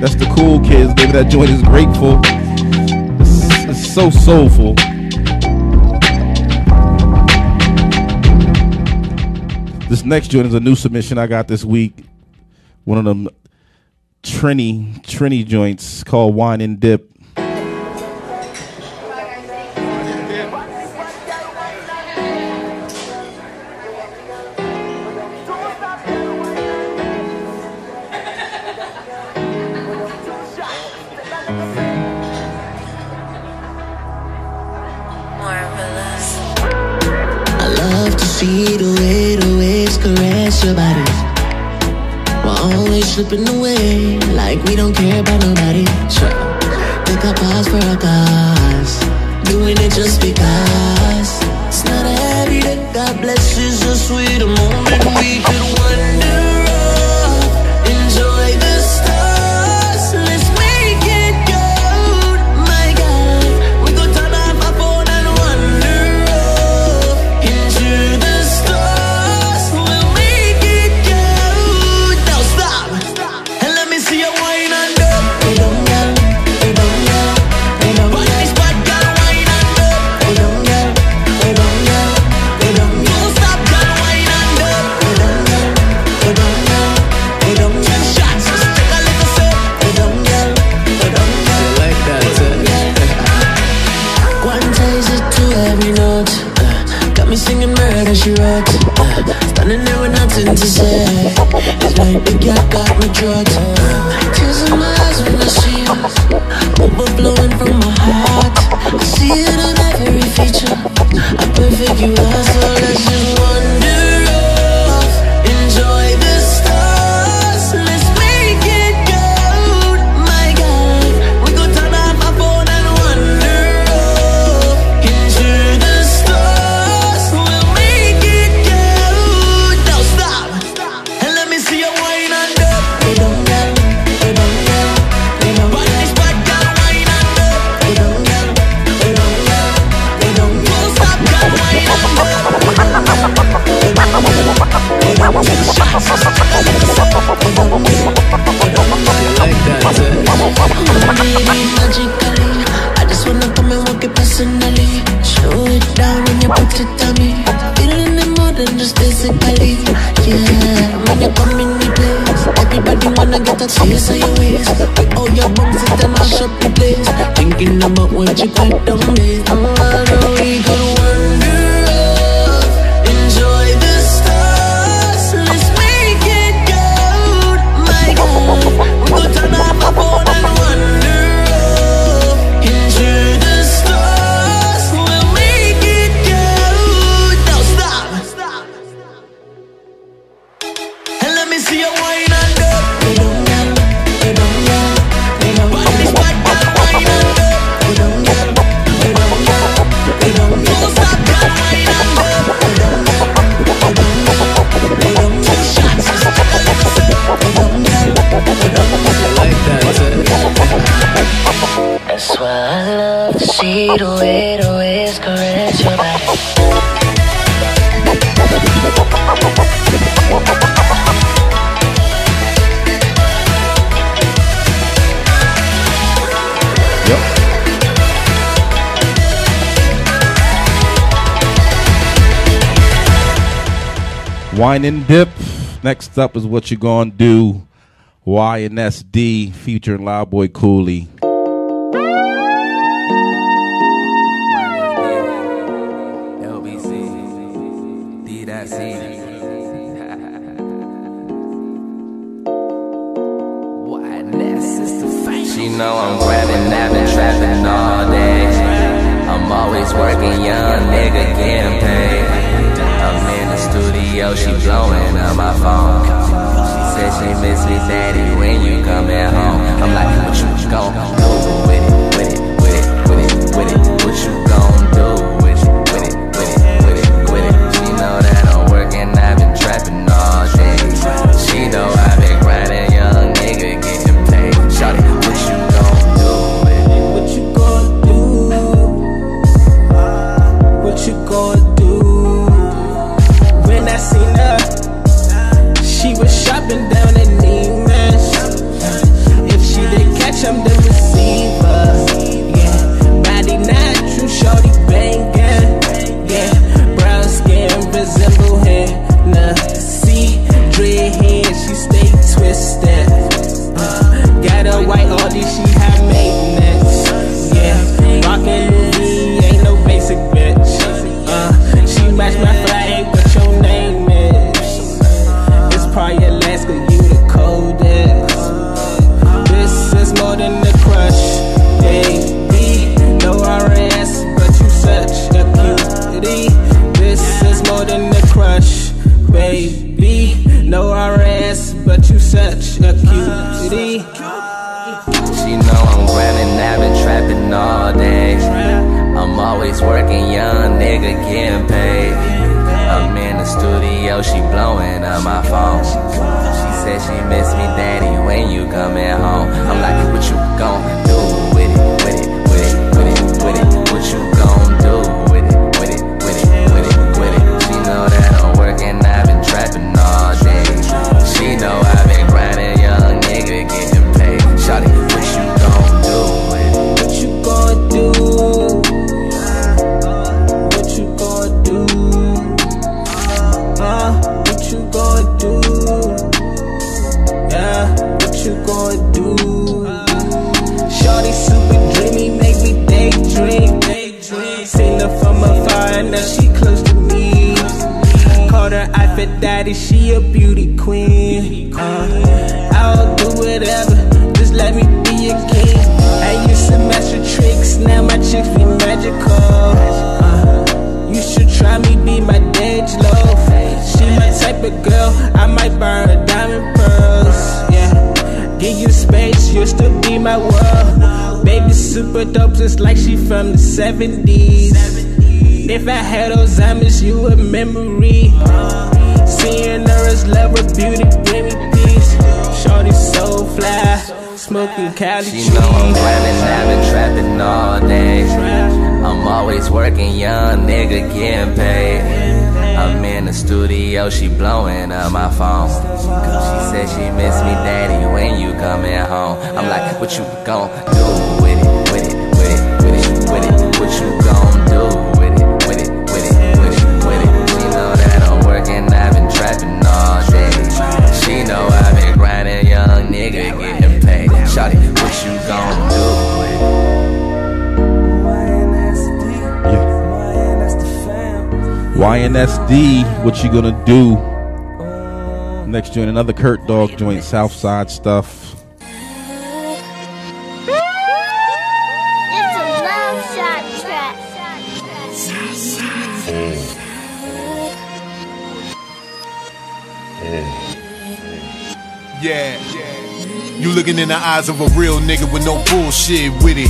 That's the cool kids, baby. That joint is grateful. It's, it's so soulful. This next joint is a new submission I got this week. One of them Trini Trini joints called Wine and Dip. Slipping away. Like we don't care about When you come in the place, everybody wanna get a taste of your waist. With all your bumps, and mash up the place. Thinking about what you got done with. I'm could wander Wine and dip. Next up is what you gonna do. YNSD featuring Loudboy Cooley. LBC, D that C. She know I'm grabbing, nabbing, trapping all day. I'm always working, young nigga getting paid. Studio, she blowing on my phone. She said she miss me, daddy, when you coming home. I'm like, what you gon' do with it, with it, with it, with it, with it? Nigga getting paid. I'm in the studio, she blowing on my phone. She said she miss me, daddy, when you coming home. I'm like, what you gon' 70s. 70s. If I had Alzheimer's, you a memory. Uh, Seeing her as love, with beauty gave me peace. Shorty so fly, smoking Cali She know I'm grinding, I've been trapping all day. I'm always working, young nigga getting paid. I'm in the studio, she blowing up my phone. She said she miss me, daddy, when you coming home. I'm like, what you gon' do? YNSD, what you gonna do? Next joint, another Kurt Dog joint, Southside stuff. It's a love shot track. Yeah. You looking in the eyes of a real nigga with no bullshit with it.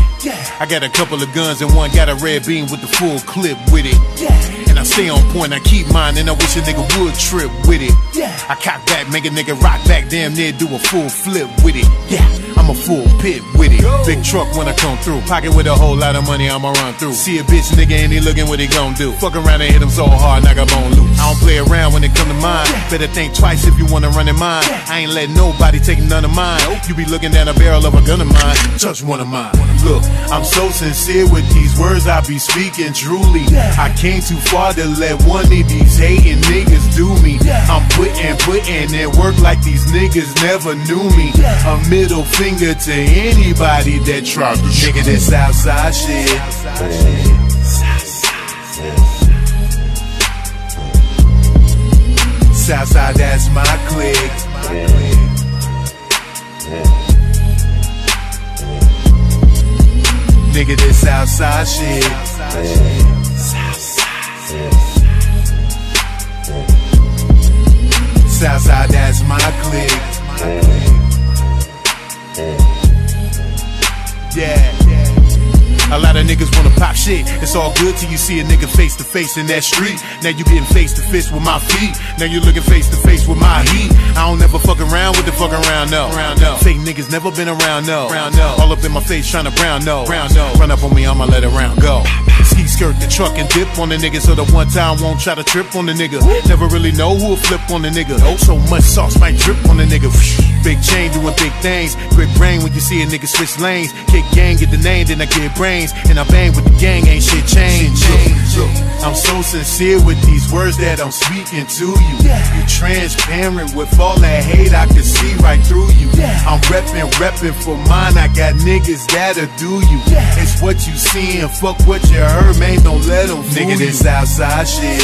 I got a couple of guns and one got a red beam with the full clip with it. I stay on point, I keep mine, and I wish a nigga would trip with it. Yeah. I cock back, make a nigga rock back, damn near do a full flip with it. Yeah, I'm a full pit with it. Big truck when I come through, pocket with a whole lot of money, I'ma run through. See a bitch nigga and he looking what he gon' do. Fuck around and hit him so hard, knock a bone loose. I don't play around when it come to mine. Better think twice if you wanna run in mine. I ain't letting nobody take none of mine. You be looking down a barrel of a gun of mine. Touch one of mine. Look, I'm so sincere with these words I be speaking truly. I came too far to let one of these hating niggas do me. I'm putting, putting in work like these niggas never knew me. A middle finger to anybody that tried to nigga this outside shit. Southside, that's my clique. Nigga, this outside shit. Southside, that's my clique. Yeah. A lot of niggas wanna pop shit. It's all good till you see a nigga face to face in that street. Now you getting face to face with my feet. Now you looking face to face with my heat. I don't never fuck around with the fuck around no. Fake niggas never been around no. All up in my face trying to brown no. Run up on me, I'ma let it round go. Ski skirt the truck and dip on the nigga so the one time won't try to trip on the nigga. Never really know who'll flip on the nigga. Oh, So much sauce might drip on the nigga. Big chain doing big things. Quick brain when you see a nigga switch lanes. Kick gang, get the name, then I get brains. And I bang with the gang, ain't shit changed. I'm so sincere with these words that I'm speaking to you. You're transparent with all that hate, I can see right through you. I'm reppin', reppin' for mine. I got niggas that'll do you. It's what you seeing, fuck what you heard, man. Don't let them fool Nigga, this outside shit.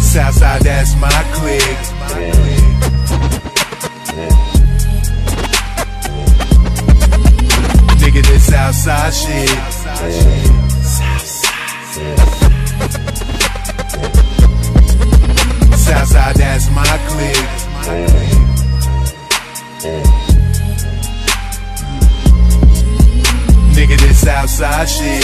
Southside, that's my clique. Nigga, this outside shit. Southside, that's my clique. Nigga, this outside shit.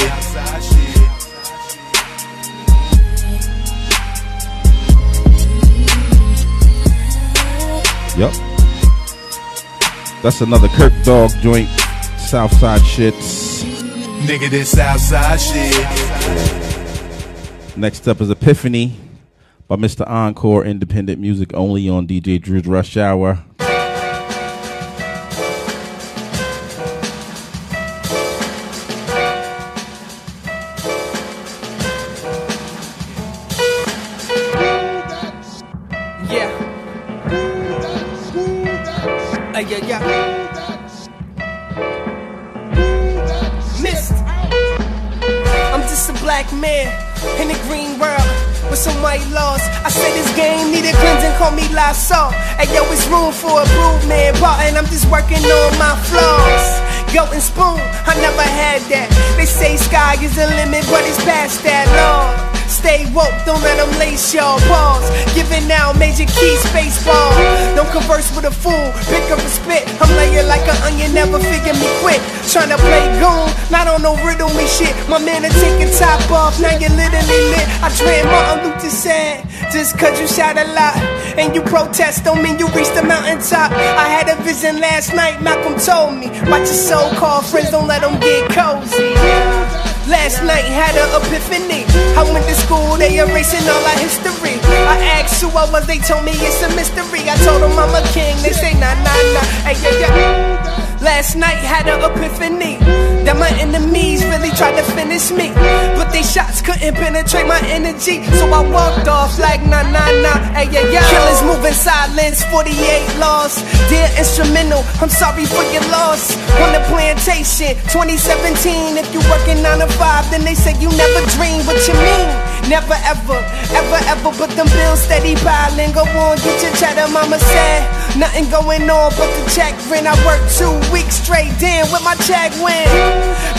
Yep. That's another Kirk Dog joint. Southside shits. Nigga, this outside shit. Next up is Epiphany by Mr. Encore, independent music only on DJ Dru's Rush Hour. Hey yo, it's room for improvement, but and I'm just working on my flaws. Yo and spoon, I never had that. They say sky is the limit, but it's past that law. Stay woke, don't let them lace y'all balls. Giving out major key space ball. Don't converse with a fool, pick up a spit. I'm laying like an onion, never figure me quit. Tryna play goon, not on no riddle me shit. My man are taking top off, now you're literally lit. I dream Martin Luther said, just cause you shout a lot and you protest don't mean you reach the mountaintop. I had a vision last night, Malcolm told me. Watch your so-called friends, don't let them get cozy. Last night had an epiphany. I went to school, they erasing all our history. I asked who I was, they told me it's a mystery. I told them I'm a king, they say nah nah nah. Hey, yeah, yeah. Last night had an epiphany that my enemies really tried to finish me, but they shots couldn't penetrate my energy. So I walked off like nah nah nah. Hey, yeah, yeah. Killers moving silence, 48 lost. Dear instrumental, I'm sorry for your loss. On the plantation, 2017. If you working nine to five, then they say you never dream. What you mean? Never ever, ever ever. But them bills steady piling. Go on, get your cheddar, mama said. Nothing going on but the check rent. I worked two weeks straight, damn, with my check win.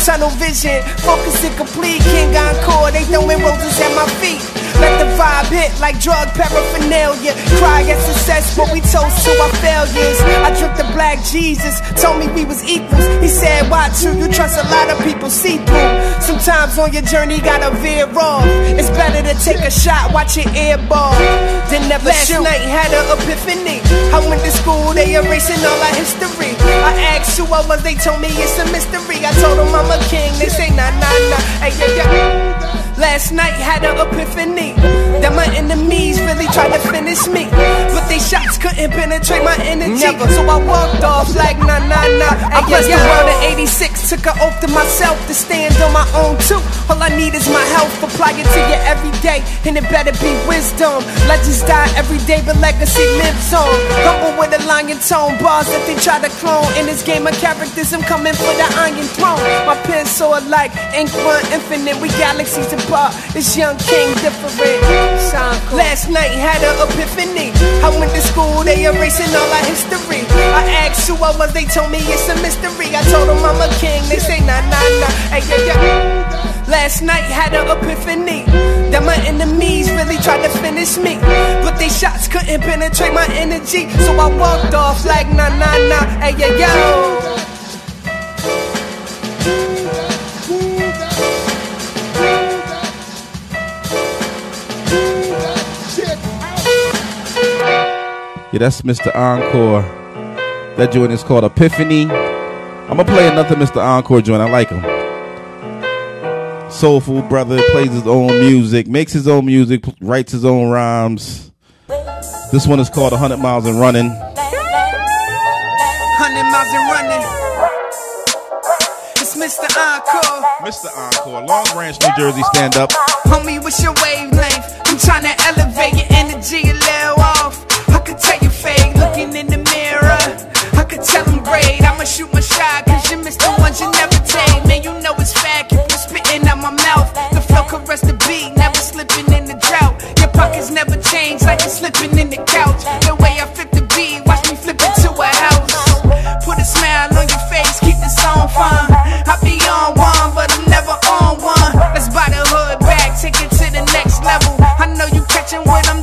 Tunnel vision, focus and complete. King Encore, they throwing roses at my feet. Let the vibe spit like drug paraphernalia. Cry at success, but we toast to our failures. I drink the black Jesus, told me we was equals. He said, Why too? You trust a lot of people see through. Sometimes on your journey, gotta veer off. It's better to take a shot, watch your ear ball. Then never Last shoot. night had an epiphany. I went to school, they erasing all our history. I asked who I was, they told me it's a mystery. I told them I'm a king, they say nah nah nah. Hey yeah yeah. Last night had an epiphany that my enemies really tried to finish me, but they shots couldn't penetrate my energy. Never. So I walked off like nah nah nah. I blessed the world in '86, took an oath to myself to stand on my own too. All I need is my health, apply it to you every day, and it better be wisdom. Legends die every day, but legacy lives on. Humble with a lion tone, bars that they try to clone. In this game of characters, I'm coming for the iron throne. My pen so alike, ink one infinite, we galaxies apart. This young king different. Last night had an epiphany. I went to school, they erasing all our history. I asked who I was, they told me it's a mystery. I told them I'm a king, they say nah nah nah. Hey yeah yeah. Last night had an epiphany that my enemies really tried to finish me, but they shots couldn't penetrate my energy. So I walked off like nah nah nah. Hey yo. Yeah, that's Mr. Encore. That joint is called Epiphany. I'm gonna play another Mr. Encore joint. I like him. Soulful brother, plays his own music, makes his own music, writes his own rhymes. This one is called 100 Miles and Running. 100 miles and running. It's Mr. Encore. Mr. Encore, Long Branch, New Jersey, stand up. Homie, what's your wavelength? I'm trying to elevate your energy a little looking in the mirror. I could tell I'm great. I'ma shoot my shot, cause you missed the ones you never take. Man, you know it's fact. If you're spitting out my mouth, the flow caress the beat, never slipping in the drought. Your pockets never change, like you're slipping in the couch. The way I flip the beat, watch me flip it to a house. Put a smile on your face, keep the song fun. I be on one, but I'm never on one. Let's buy the hood back, take it to the next level. I know you catching what I'm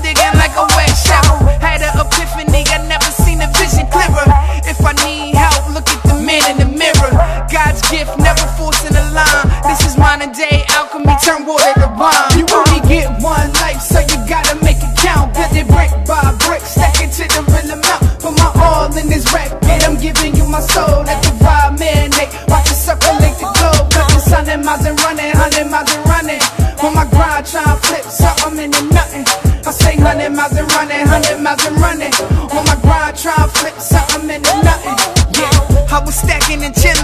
Gift, never forcing a line. This is modern day alchemy, turn water to bomb. You only get one life, so you gotta make it count. Build it brick by brick, stack it to the real amount. Put my all in this record, I'm giving you my soul. Let the vibe marinate, watch it circulate the globe. Cutting hundred miles and running, hundred miles and running. On my grind, trying flip something into nothing. I say hundred miles and running, hundred miles and running. On my grind, trying flip something into nothing. Yeah, I was stacking and chilling.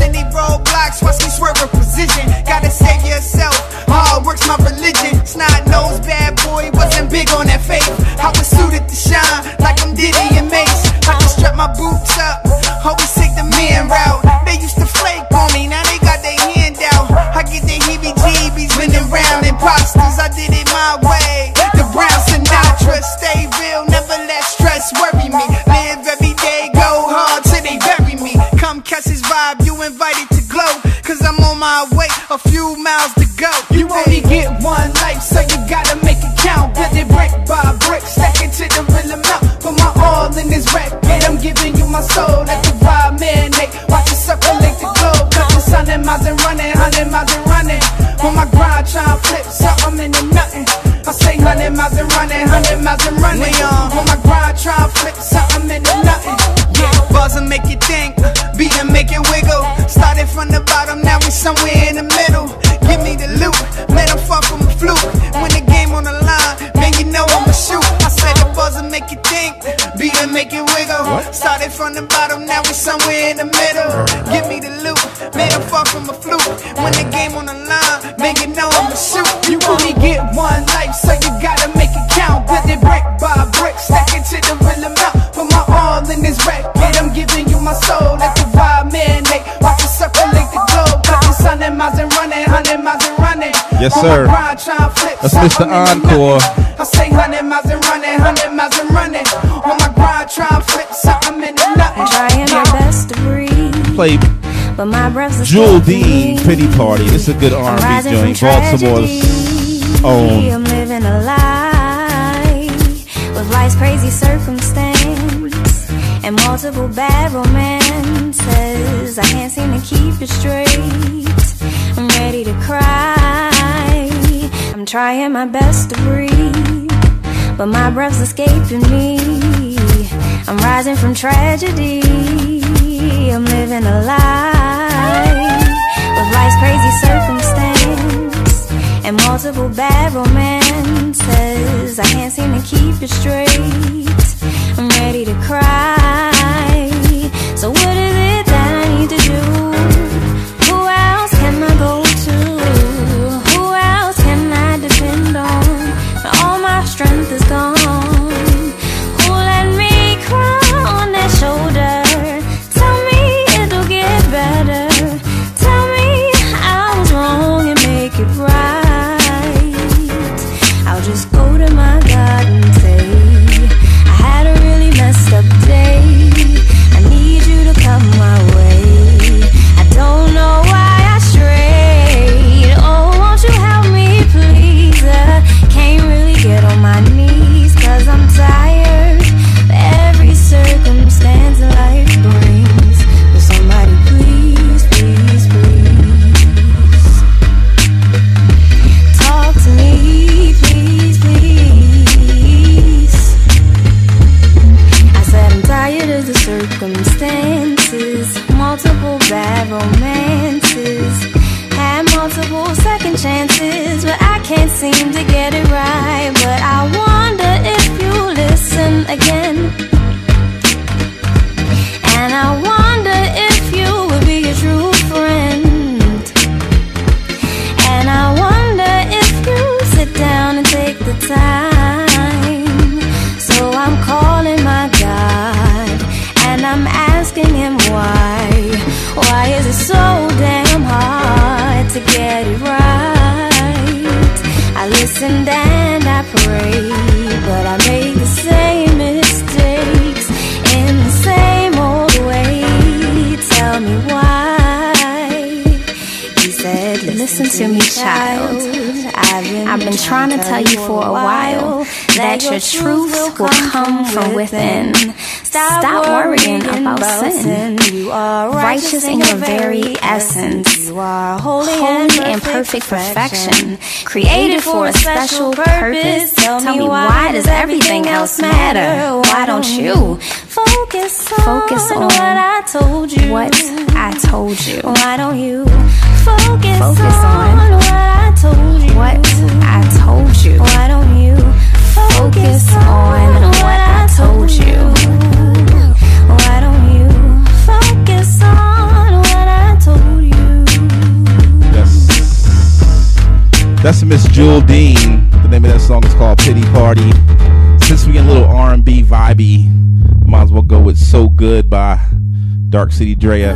Any roadblocks, watch me swerve with precision. Gotta save yourself. Hard work's my religion. Snot nose bad boy, wasn't big on that faith. I was suited to shine like I'm Diddy and Mase. I can strap my boots up, always take the men route. They used to flake on me, now they got their hand out. I get the heebie jeebies running round imposters. I did it my way. The Brown Sinatra, stay real, never let stress worry me. My way, a few miles to go. You only get one life, so you gotta make it count. Build it brick by brick, stack it to the real amount. Put my all in this record, I'm giving you my soul. Sir. grind, tryna flip That's Mr. Encore. I say hundred miles and running, hundred miles and running. On my grind, tryna flip something into nothing. play But my breath's Jewel escaping Dean me. Pity Party. This is a good I'm R&B joint. Baltimore's tragedy. own. I'm living a lie with life's crazy circumstance and multiple bad romances. I can't seem to keep it straight. Ready to cry. I'm trying my best to breathe, but my breath's escaping me. I'm rising from tragedy. I'm living a lie with life's crazy circumstance and multiple bad romances. I can't seem to keep it straight. I'm ready to cry. So what is it that I need to do? Tell you for a while that your truth will come from within. Stop worrying about sin. You are righteous in your very essence. You are holy and perfect perfection. Created for a special purpose. Tell me why does everything else matter? Why don't you focus on, Focus on what I told you? what I told you. Why don't you focus, Focus on, on what I told you? What you. Why don't you focus on what I told you? Why don't you focus on what I told you? That's Miss Jewel Dean. The name of that song is called Pity Party. Since we get a little R&B vibey, might as well go with So Good by Dark City Drea.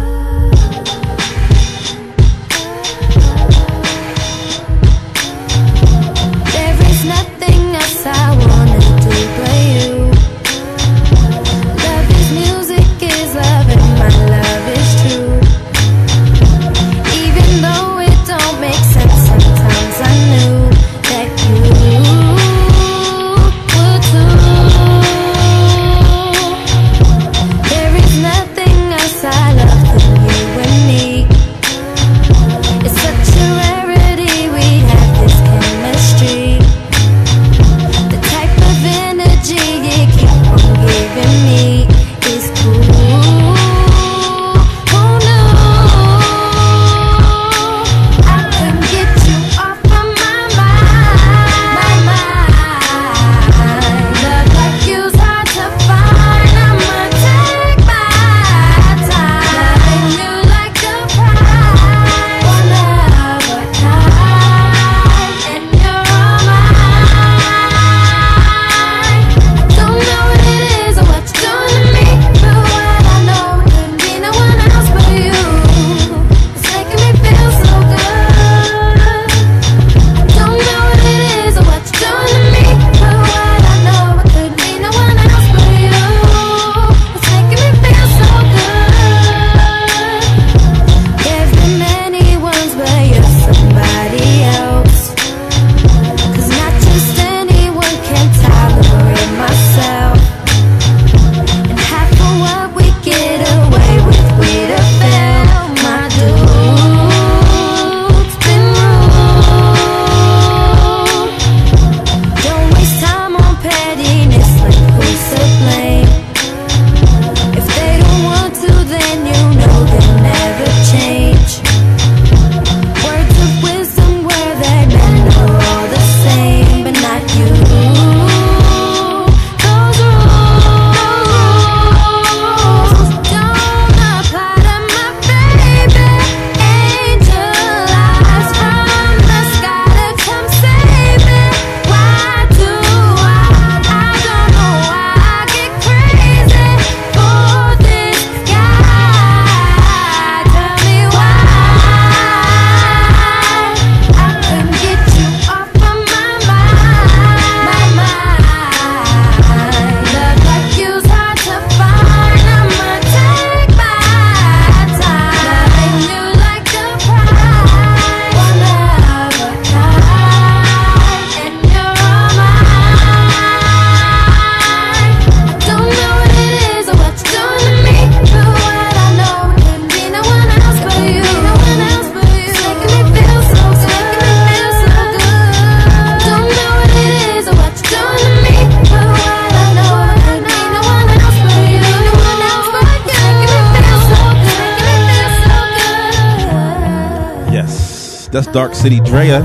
Dark City Drea.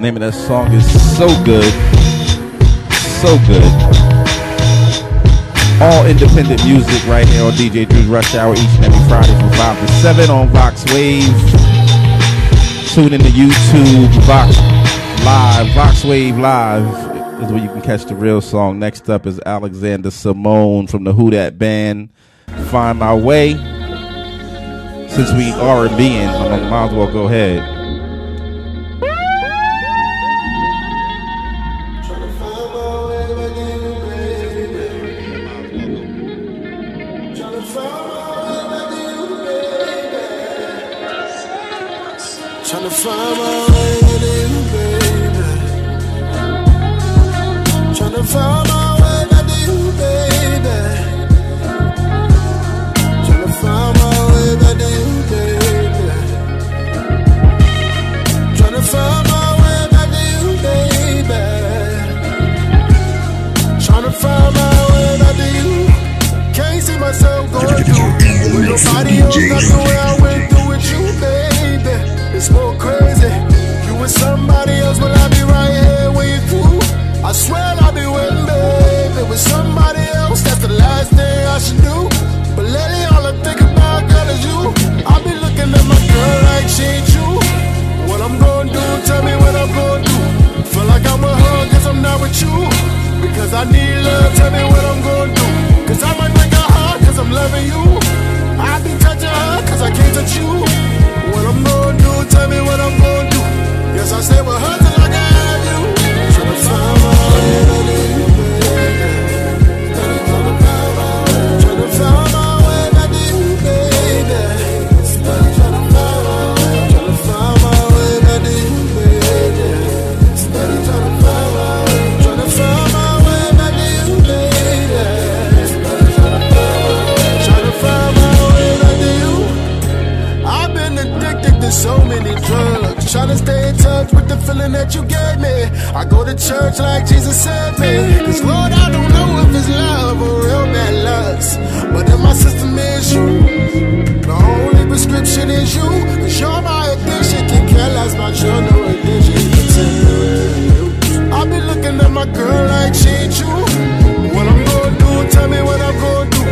Name of that song is so good. So good. All independent music right here on DJ Dru's Rush Hour each and every Friday from 5 to 7 on VoxWav. Tune into YouTube, Vox Live, VoxWav Live is where you can catch the real song. Next up is Alexander Simone from the Who That Band. Find My Way. Since we are being, I might as well go ahead. Nobody else. That's the way I went through with you, baby. It's more crazy. You with somebody else, but I'll be right here when you. I swear I'll be waiting, baby. With somebody else, that's the last thing I should do. But lately, all I think about, girl, is you. I be looking at my girl like she ain't you. What I'm gonna do, tell me what I'm gonna do. Feel like I'm a hug, cause I'm not with you. Because I need love, tell me what I'm gonna do. Cause I might break cause I'm loving you. I be touching her, cause I can't touch you. What I'm gonna do, tell me what I'm gonna do. Yes, I say with her till I can have you. Tryna find Trying to stay in touch with the feeling that you gave me. I go to church like Jesus said me. Cause Lord, I don't know if it's love or real bad lust. But in my system is you. The only prescription is you. Cause you're my addiction. Can about your no addiction. I've been looking at my girl like she ain't you. What I'm gonna do, tell me what I'm gonna do.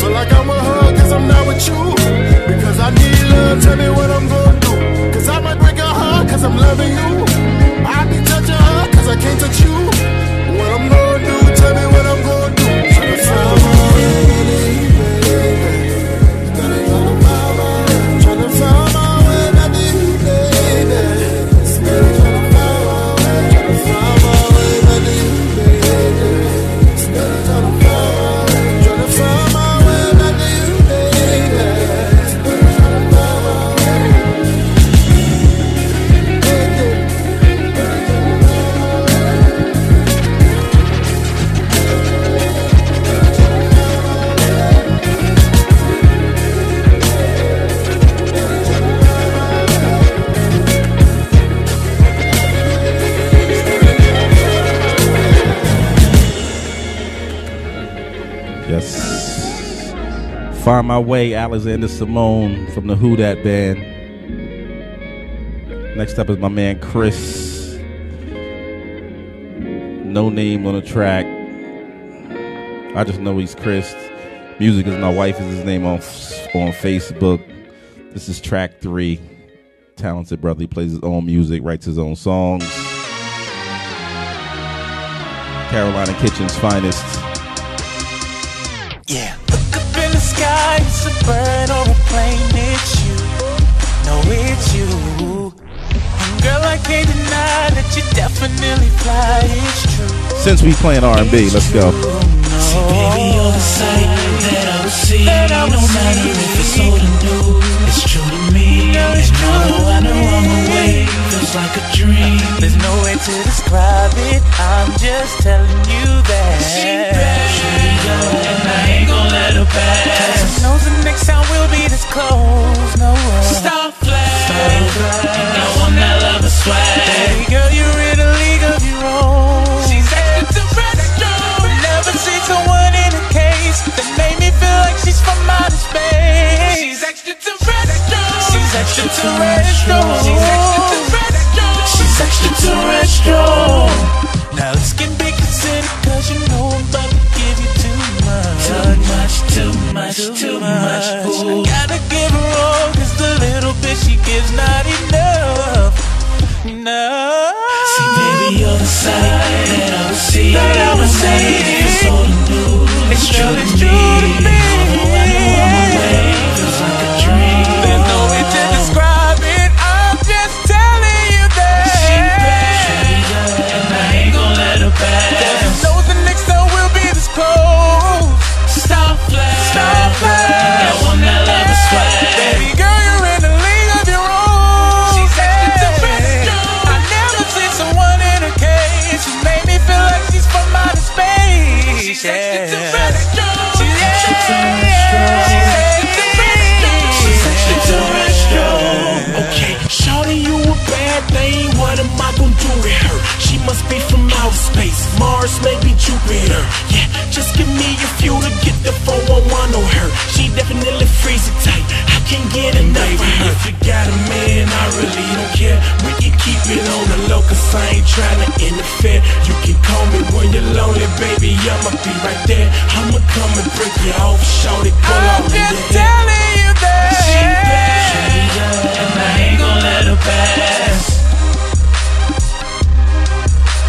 Feel like I'm a hug cause I'm not with you. Because I need love, tell me what I'm gonna do. Cause I might break her heart cause I'm loving you. I be touching her cause I can't touch you. What I'm gonna do, tell me what I'm gonna do. My Way, Alexander Simone from the Who That Band. Next up is my man Chris. No name on the track. I just know he's Chris. Music is my wife is his name on on Facebook. This is track three. Talented brother. He plays his own music, writes his own songs. Carolina Kitchen's finest. Since we playing R&B, let's go. Oh, see, baby, you're the sight that I would see. no matter if it's old or new, it's true to me. and although I know I'm away, feels like a dream. There's no way to describe it. I'm just telling you that she bad, and I ain't gonna let her pass. She knows the next time we'll be this close. No Stop flash. I want that love swag. Baby girl, you're in She's extraterrestrial. She's. Now let's get big you know I'm about to give you too much. Too much, too much, too, much. I gotta give her all, cause the little bit she gives not enough. No. See, baby, you're the sight that I'm seeing. man Baby, if you got a man, I really don't care. We can keep it on the low Cause I ain't trying to interfere. You can call me when you're lonely, baby I'ma be right there. I'ma come and break you off, shout it, pull I'm out just in telling you that She bad, she bad And I ain't gon' let her pass.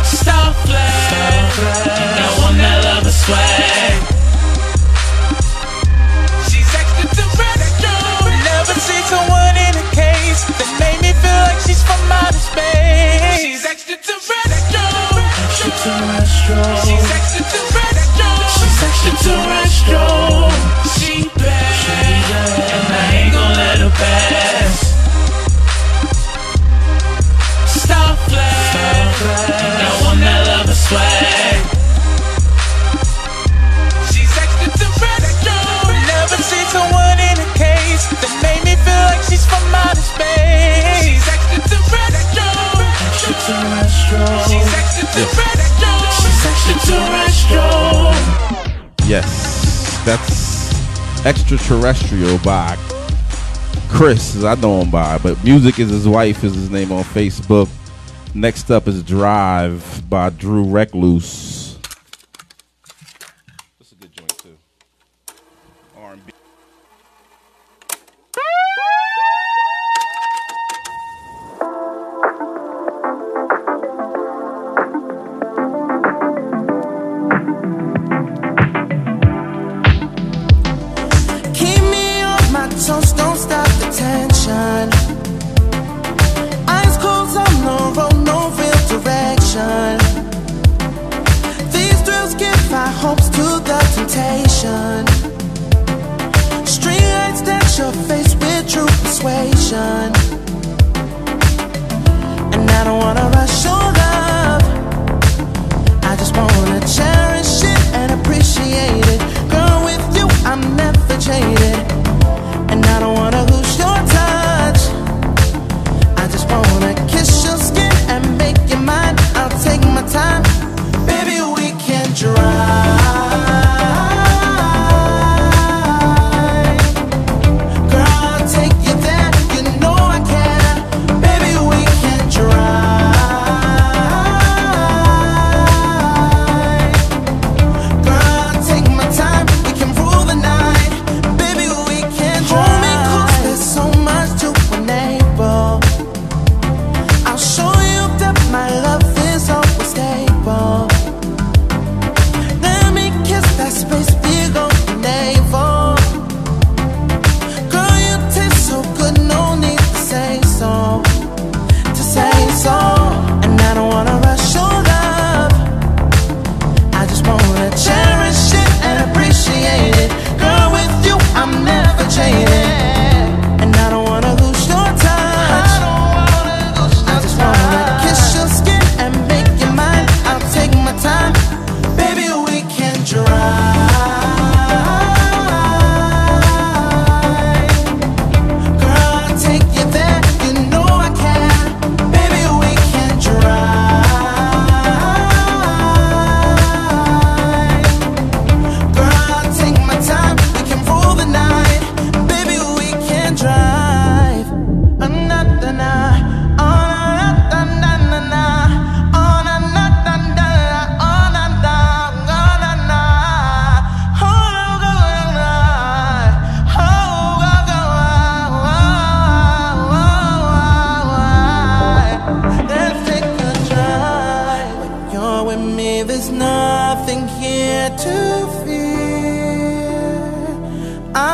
Stop flash. Know I'm that lover swag. That's Extraterrestrial by Chris. I know him by, but Music is his wife is his name on Facebook. Next up is Drive by Drew Recluse. nothing here to fear. I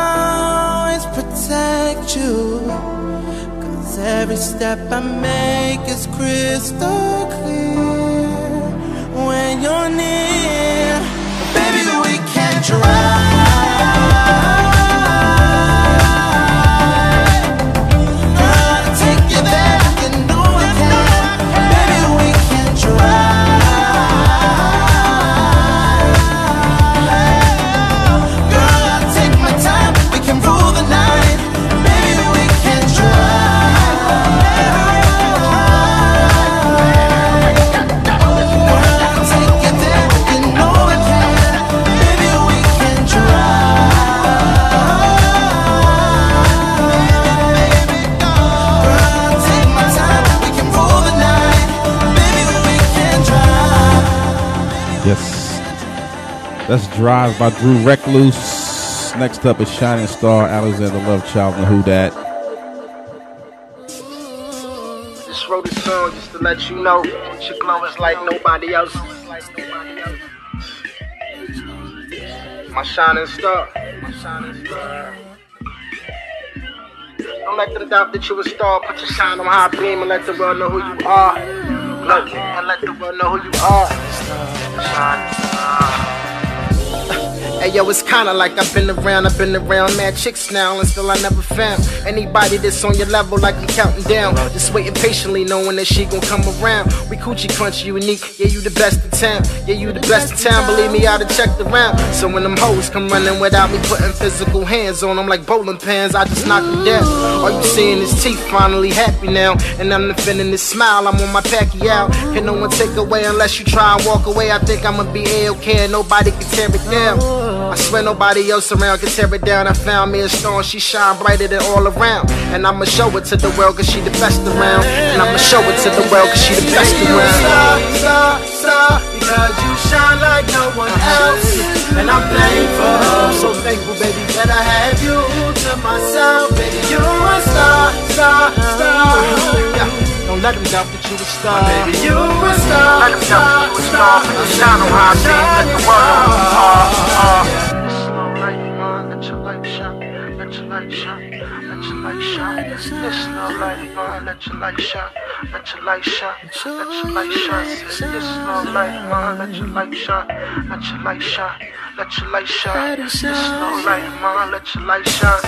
always protect you. Cause every step I make is crystal clear. When you're near, baby, we can drive. That's Drive by Drew Recluse. Next up is Shining Star, Alexander Love Child, and Who Dat. Just wrote a song just to let you know your glow is like nobody else. My shining star. My shining star. Don't let them doubt that you a star. Put your shine on high beam and let the world know who you are. Look, and let the world know who you are. Hey yo, it's kinda like I've been around, I've been around mad chicks now, and still I never found anybody that's on your level like I'm counting down. Just waiting patiently, knowing that she gon' come around. We coochie crunch unique, yeah, you the best in town, yeah, you the best in town. Believe me, I done checked around. So when them hoes come running without me putting physical hands on them like bowling pins, I just knock them down. All you seeing is teeth, finally happy now, and I'm defending this smile. I'm on my packy out, can no one take away unless you try and walk away. I think I'ma be a-okay, and nobody can tear it down. I swear nobody else around can tear it down. I found me a star she shine brighter than all around. And I'ma show it to the world cause she the best around. And I'ma show it to the world cause she the best Baby, you around. star, star, star, because you shine like no one uh-huh. else. And I'm thankful, so thankful, baby, that I have you to myself. Baby, you a star, star, star. Uh-huh. Yeah. Don't let them doubt that you a star. Baby, you a star, Let them doubt that you a star. Put shine on. Let the world know who you are. Let your light shine, let your light shine, light shine. This slow light, man, let your light shine, let your light shine, let your light shine. This slow light, man, let your light shine, let your light shine, let your light shine. This slow light, man, let your light shine.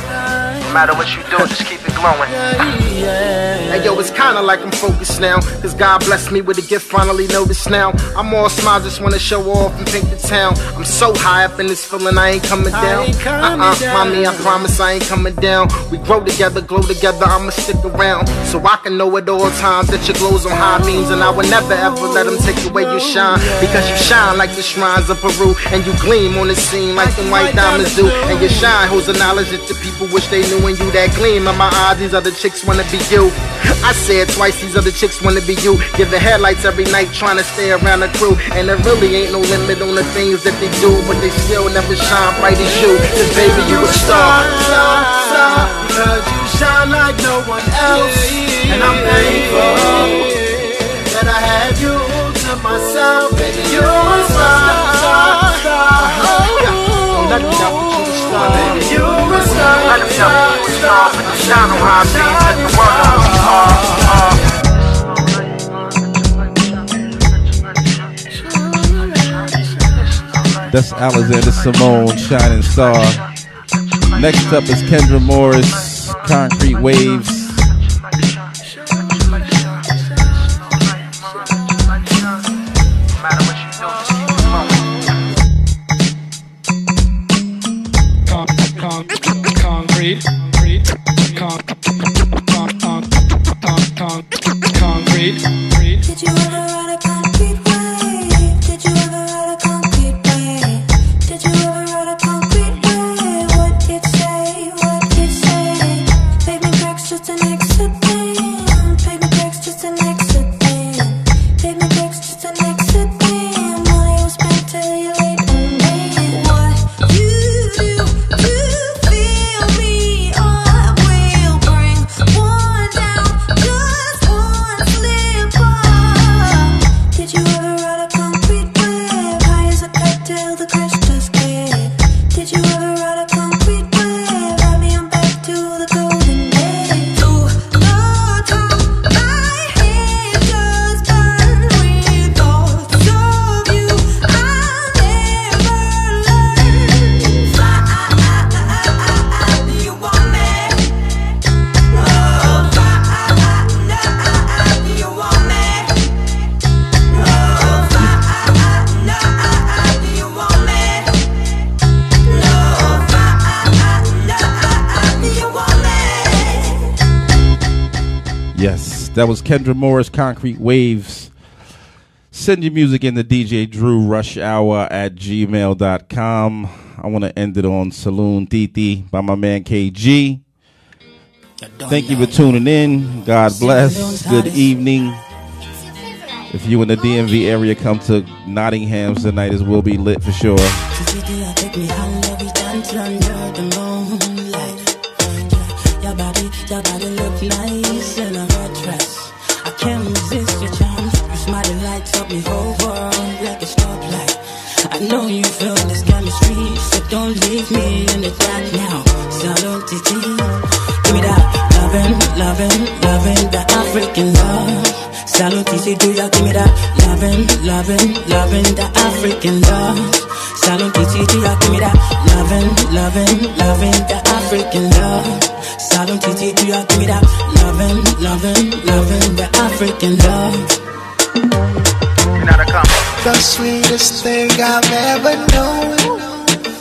No matter what you do, just keep it glowing. Hey yo, it's kinda like I'm focused now. Cause God blessed me with a gift, finally noticed now. I'm all smiles, just wanna show off and paint the town. I'm so high up in this feeling, I ain't coming down. uh-uh, mommy, I promise I ain't coming down. We grow together, glow together, I'ma stick around. So I can know at all times that your glow's on high beams. And I will never ever let them take away your shine. Because you shine like the shrines of Peru. And you gleam on the scene like the white diamonds do. And your shine holds the knowledge that the people wish they knew. And you that gleam in my eyes, these other chicks wanna be you. I said twice, these other chicks wanna be you. Giving headlights every night, trying to stay around the crew. And there really ain't no limit on the things that they do. But they still never shine bright as you. Cause baby, you a star. star, star, you shine like no one else. And I'm thankful that I have you to myself. Baby, you a star, star, star. Don't let them doubt that you a star. Baby, you a star, Let them doubt that you star. Put your shine on high beams. Let the world know who you are. That's Alexander Simone, Shining Star. Next up is Kendra Morris, Concrete Waves. Kendra Morris, Concrete Waves. Send your music in the DJ Dru Rush Hour at gmail.com. I want to end it on Saloon Titi by my man KG. Thank you for tuning in. God bless. Good evening. If you in the DMV area, come to Nottingham's tonight. It will be lit for sure. Lights me world like a stoplight. I know you feel this chemistry, so don't leave me in the dark now. Salon Titi, give me that loving, loving, loving, that African love. Salon Titi, do ya give me that loving, loving, loving, that African love. Salon Titi, do ya give me that loving, loving, loving, that African love. Salon Titi, do ya give me that loving, loving, loving, the African love. The sweetest thing I've ever known.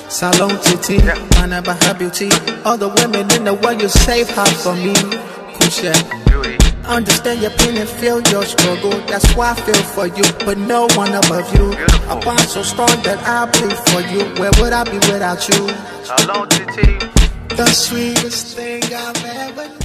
Salon Titi, man about her beauty. All the women in the world, you save her for me. Kusha. Understand your pain and feel your struggle. That's why I feel for you, but no one above you. A bond so strong that I bleed for you. Where would I be without you? Salon Titi. The sweetest thing I've ever known.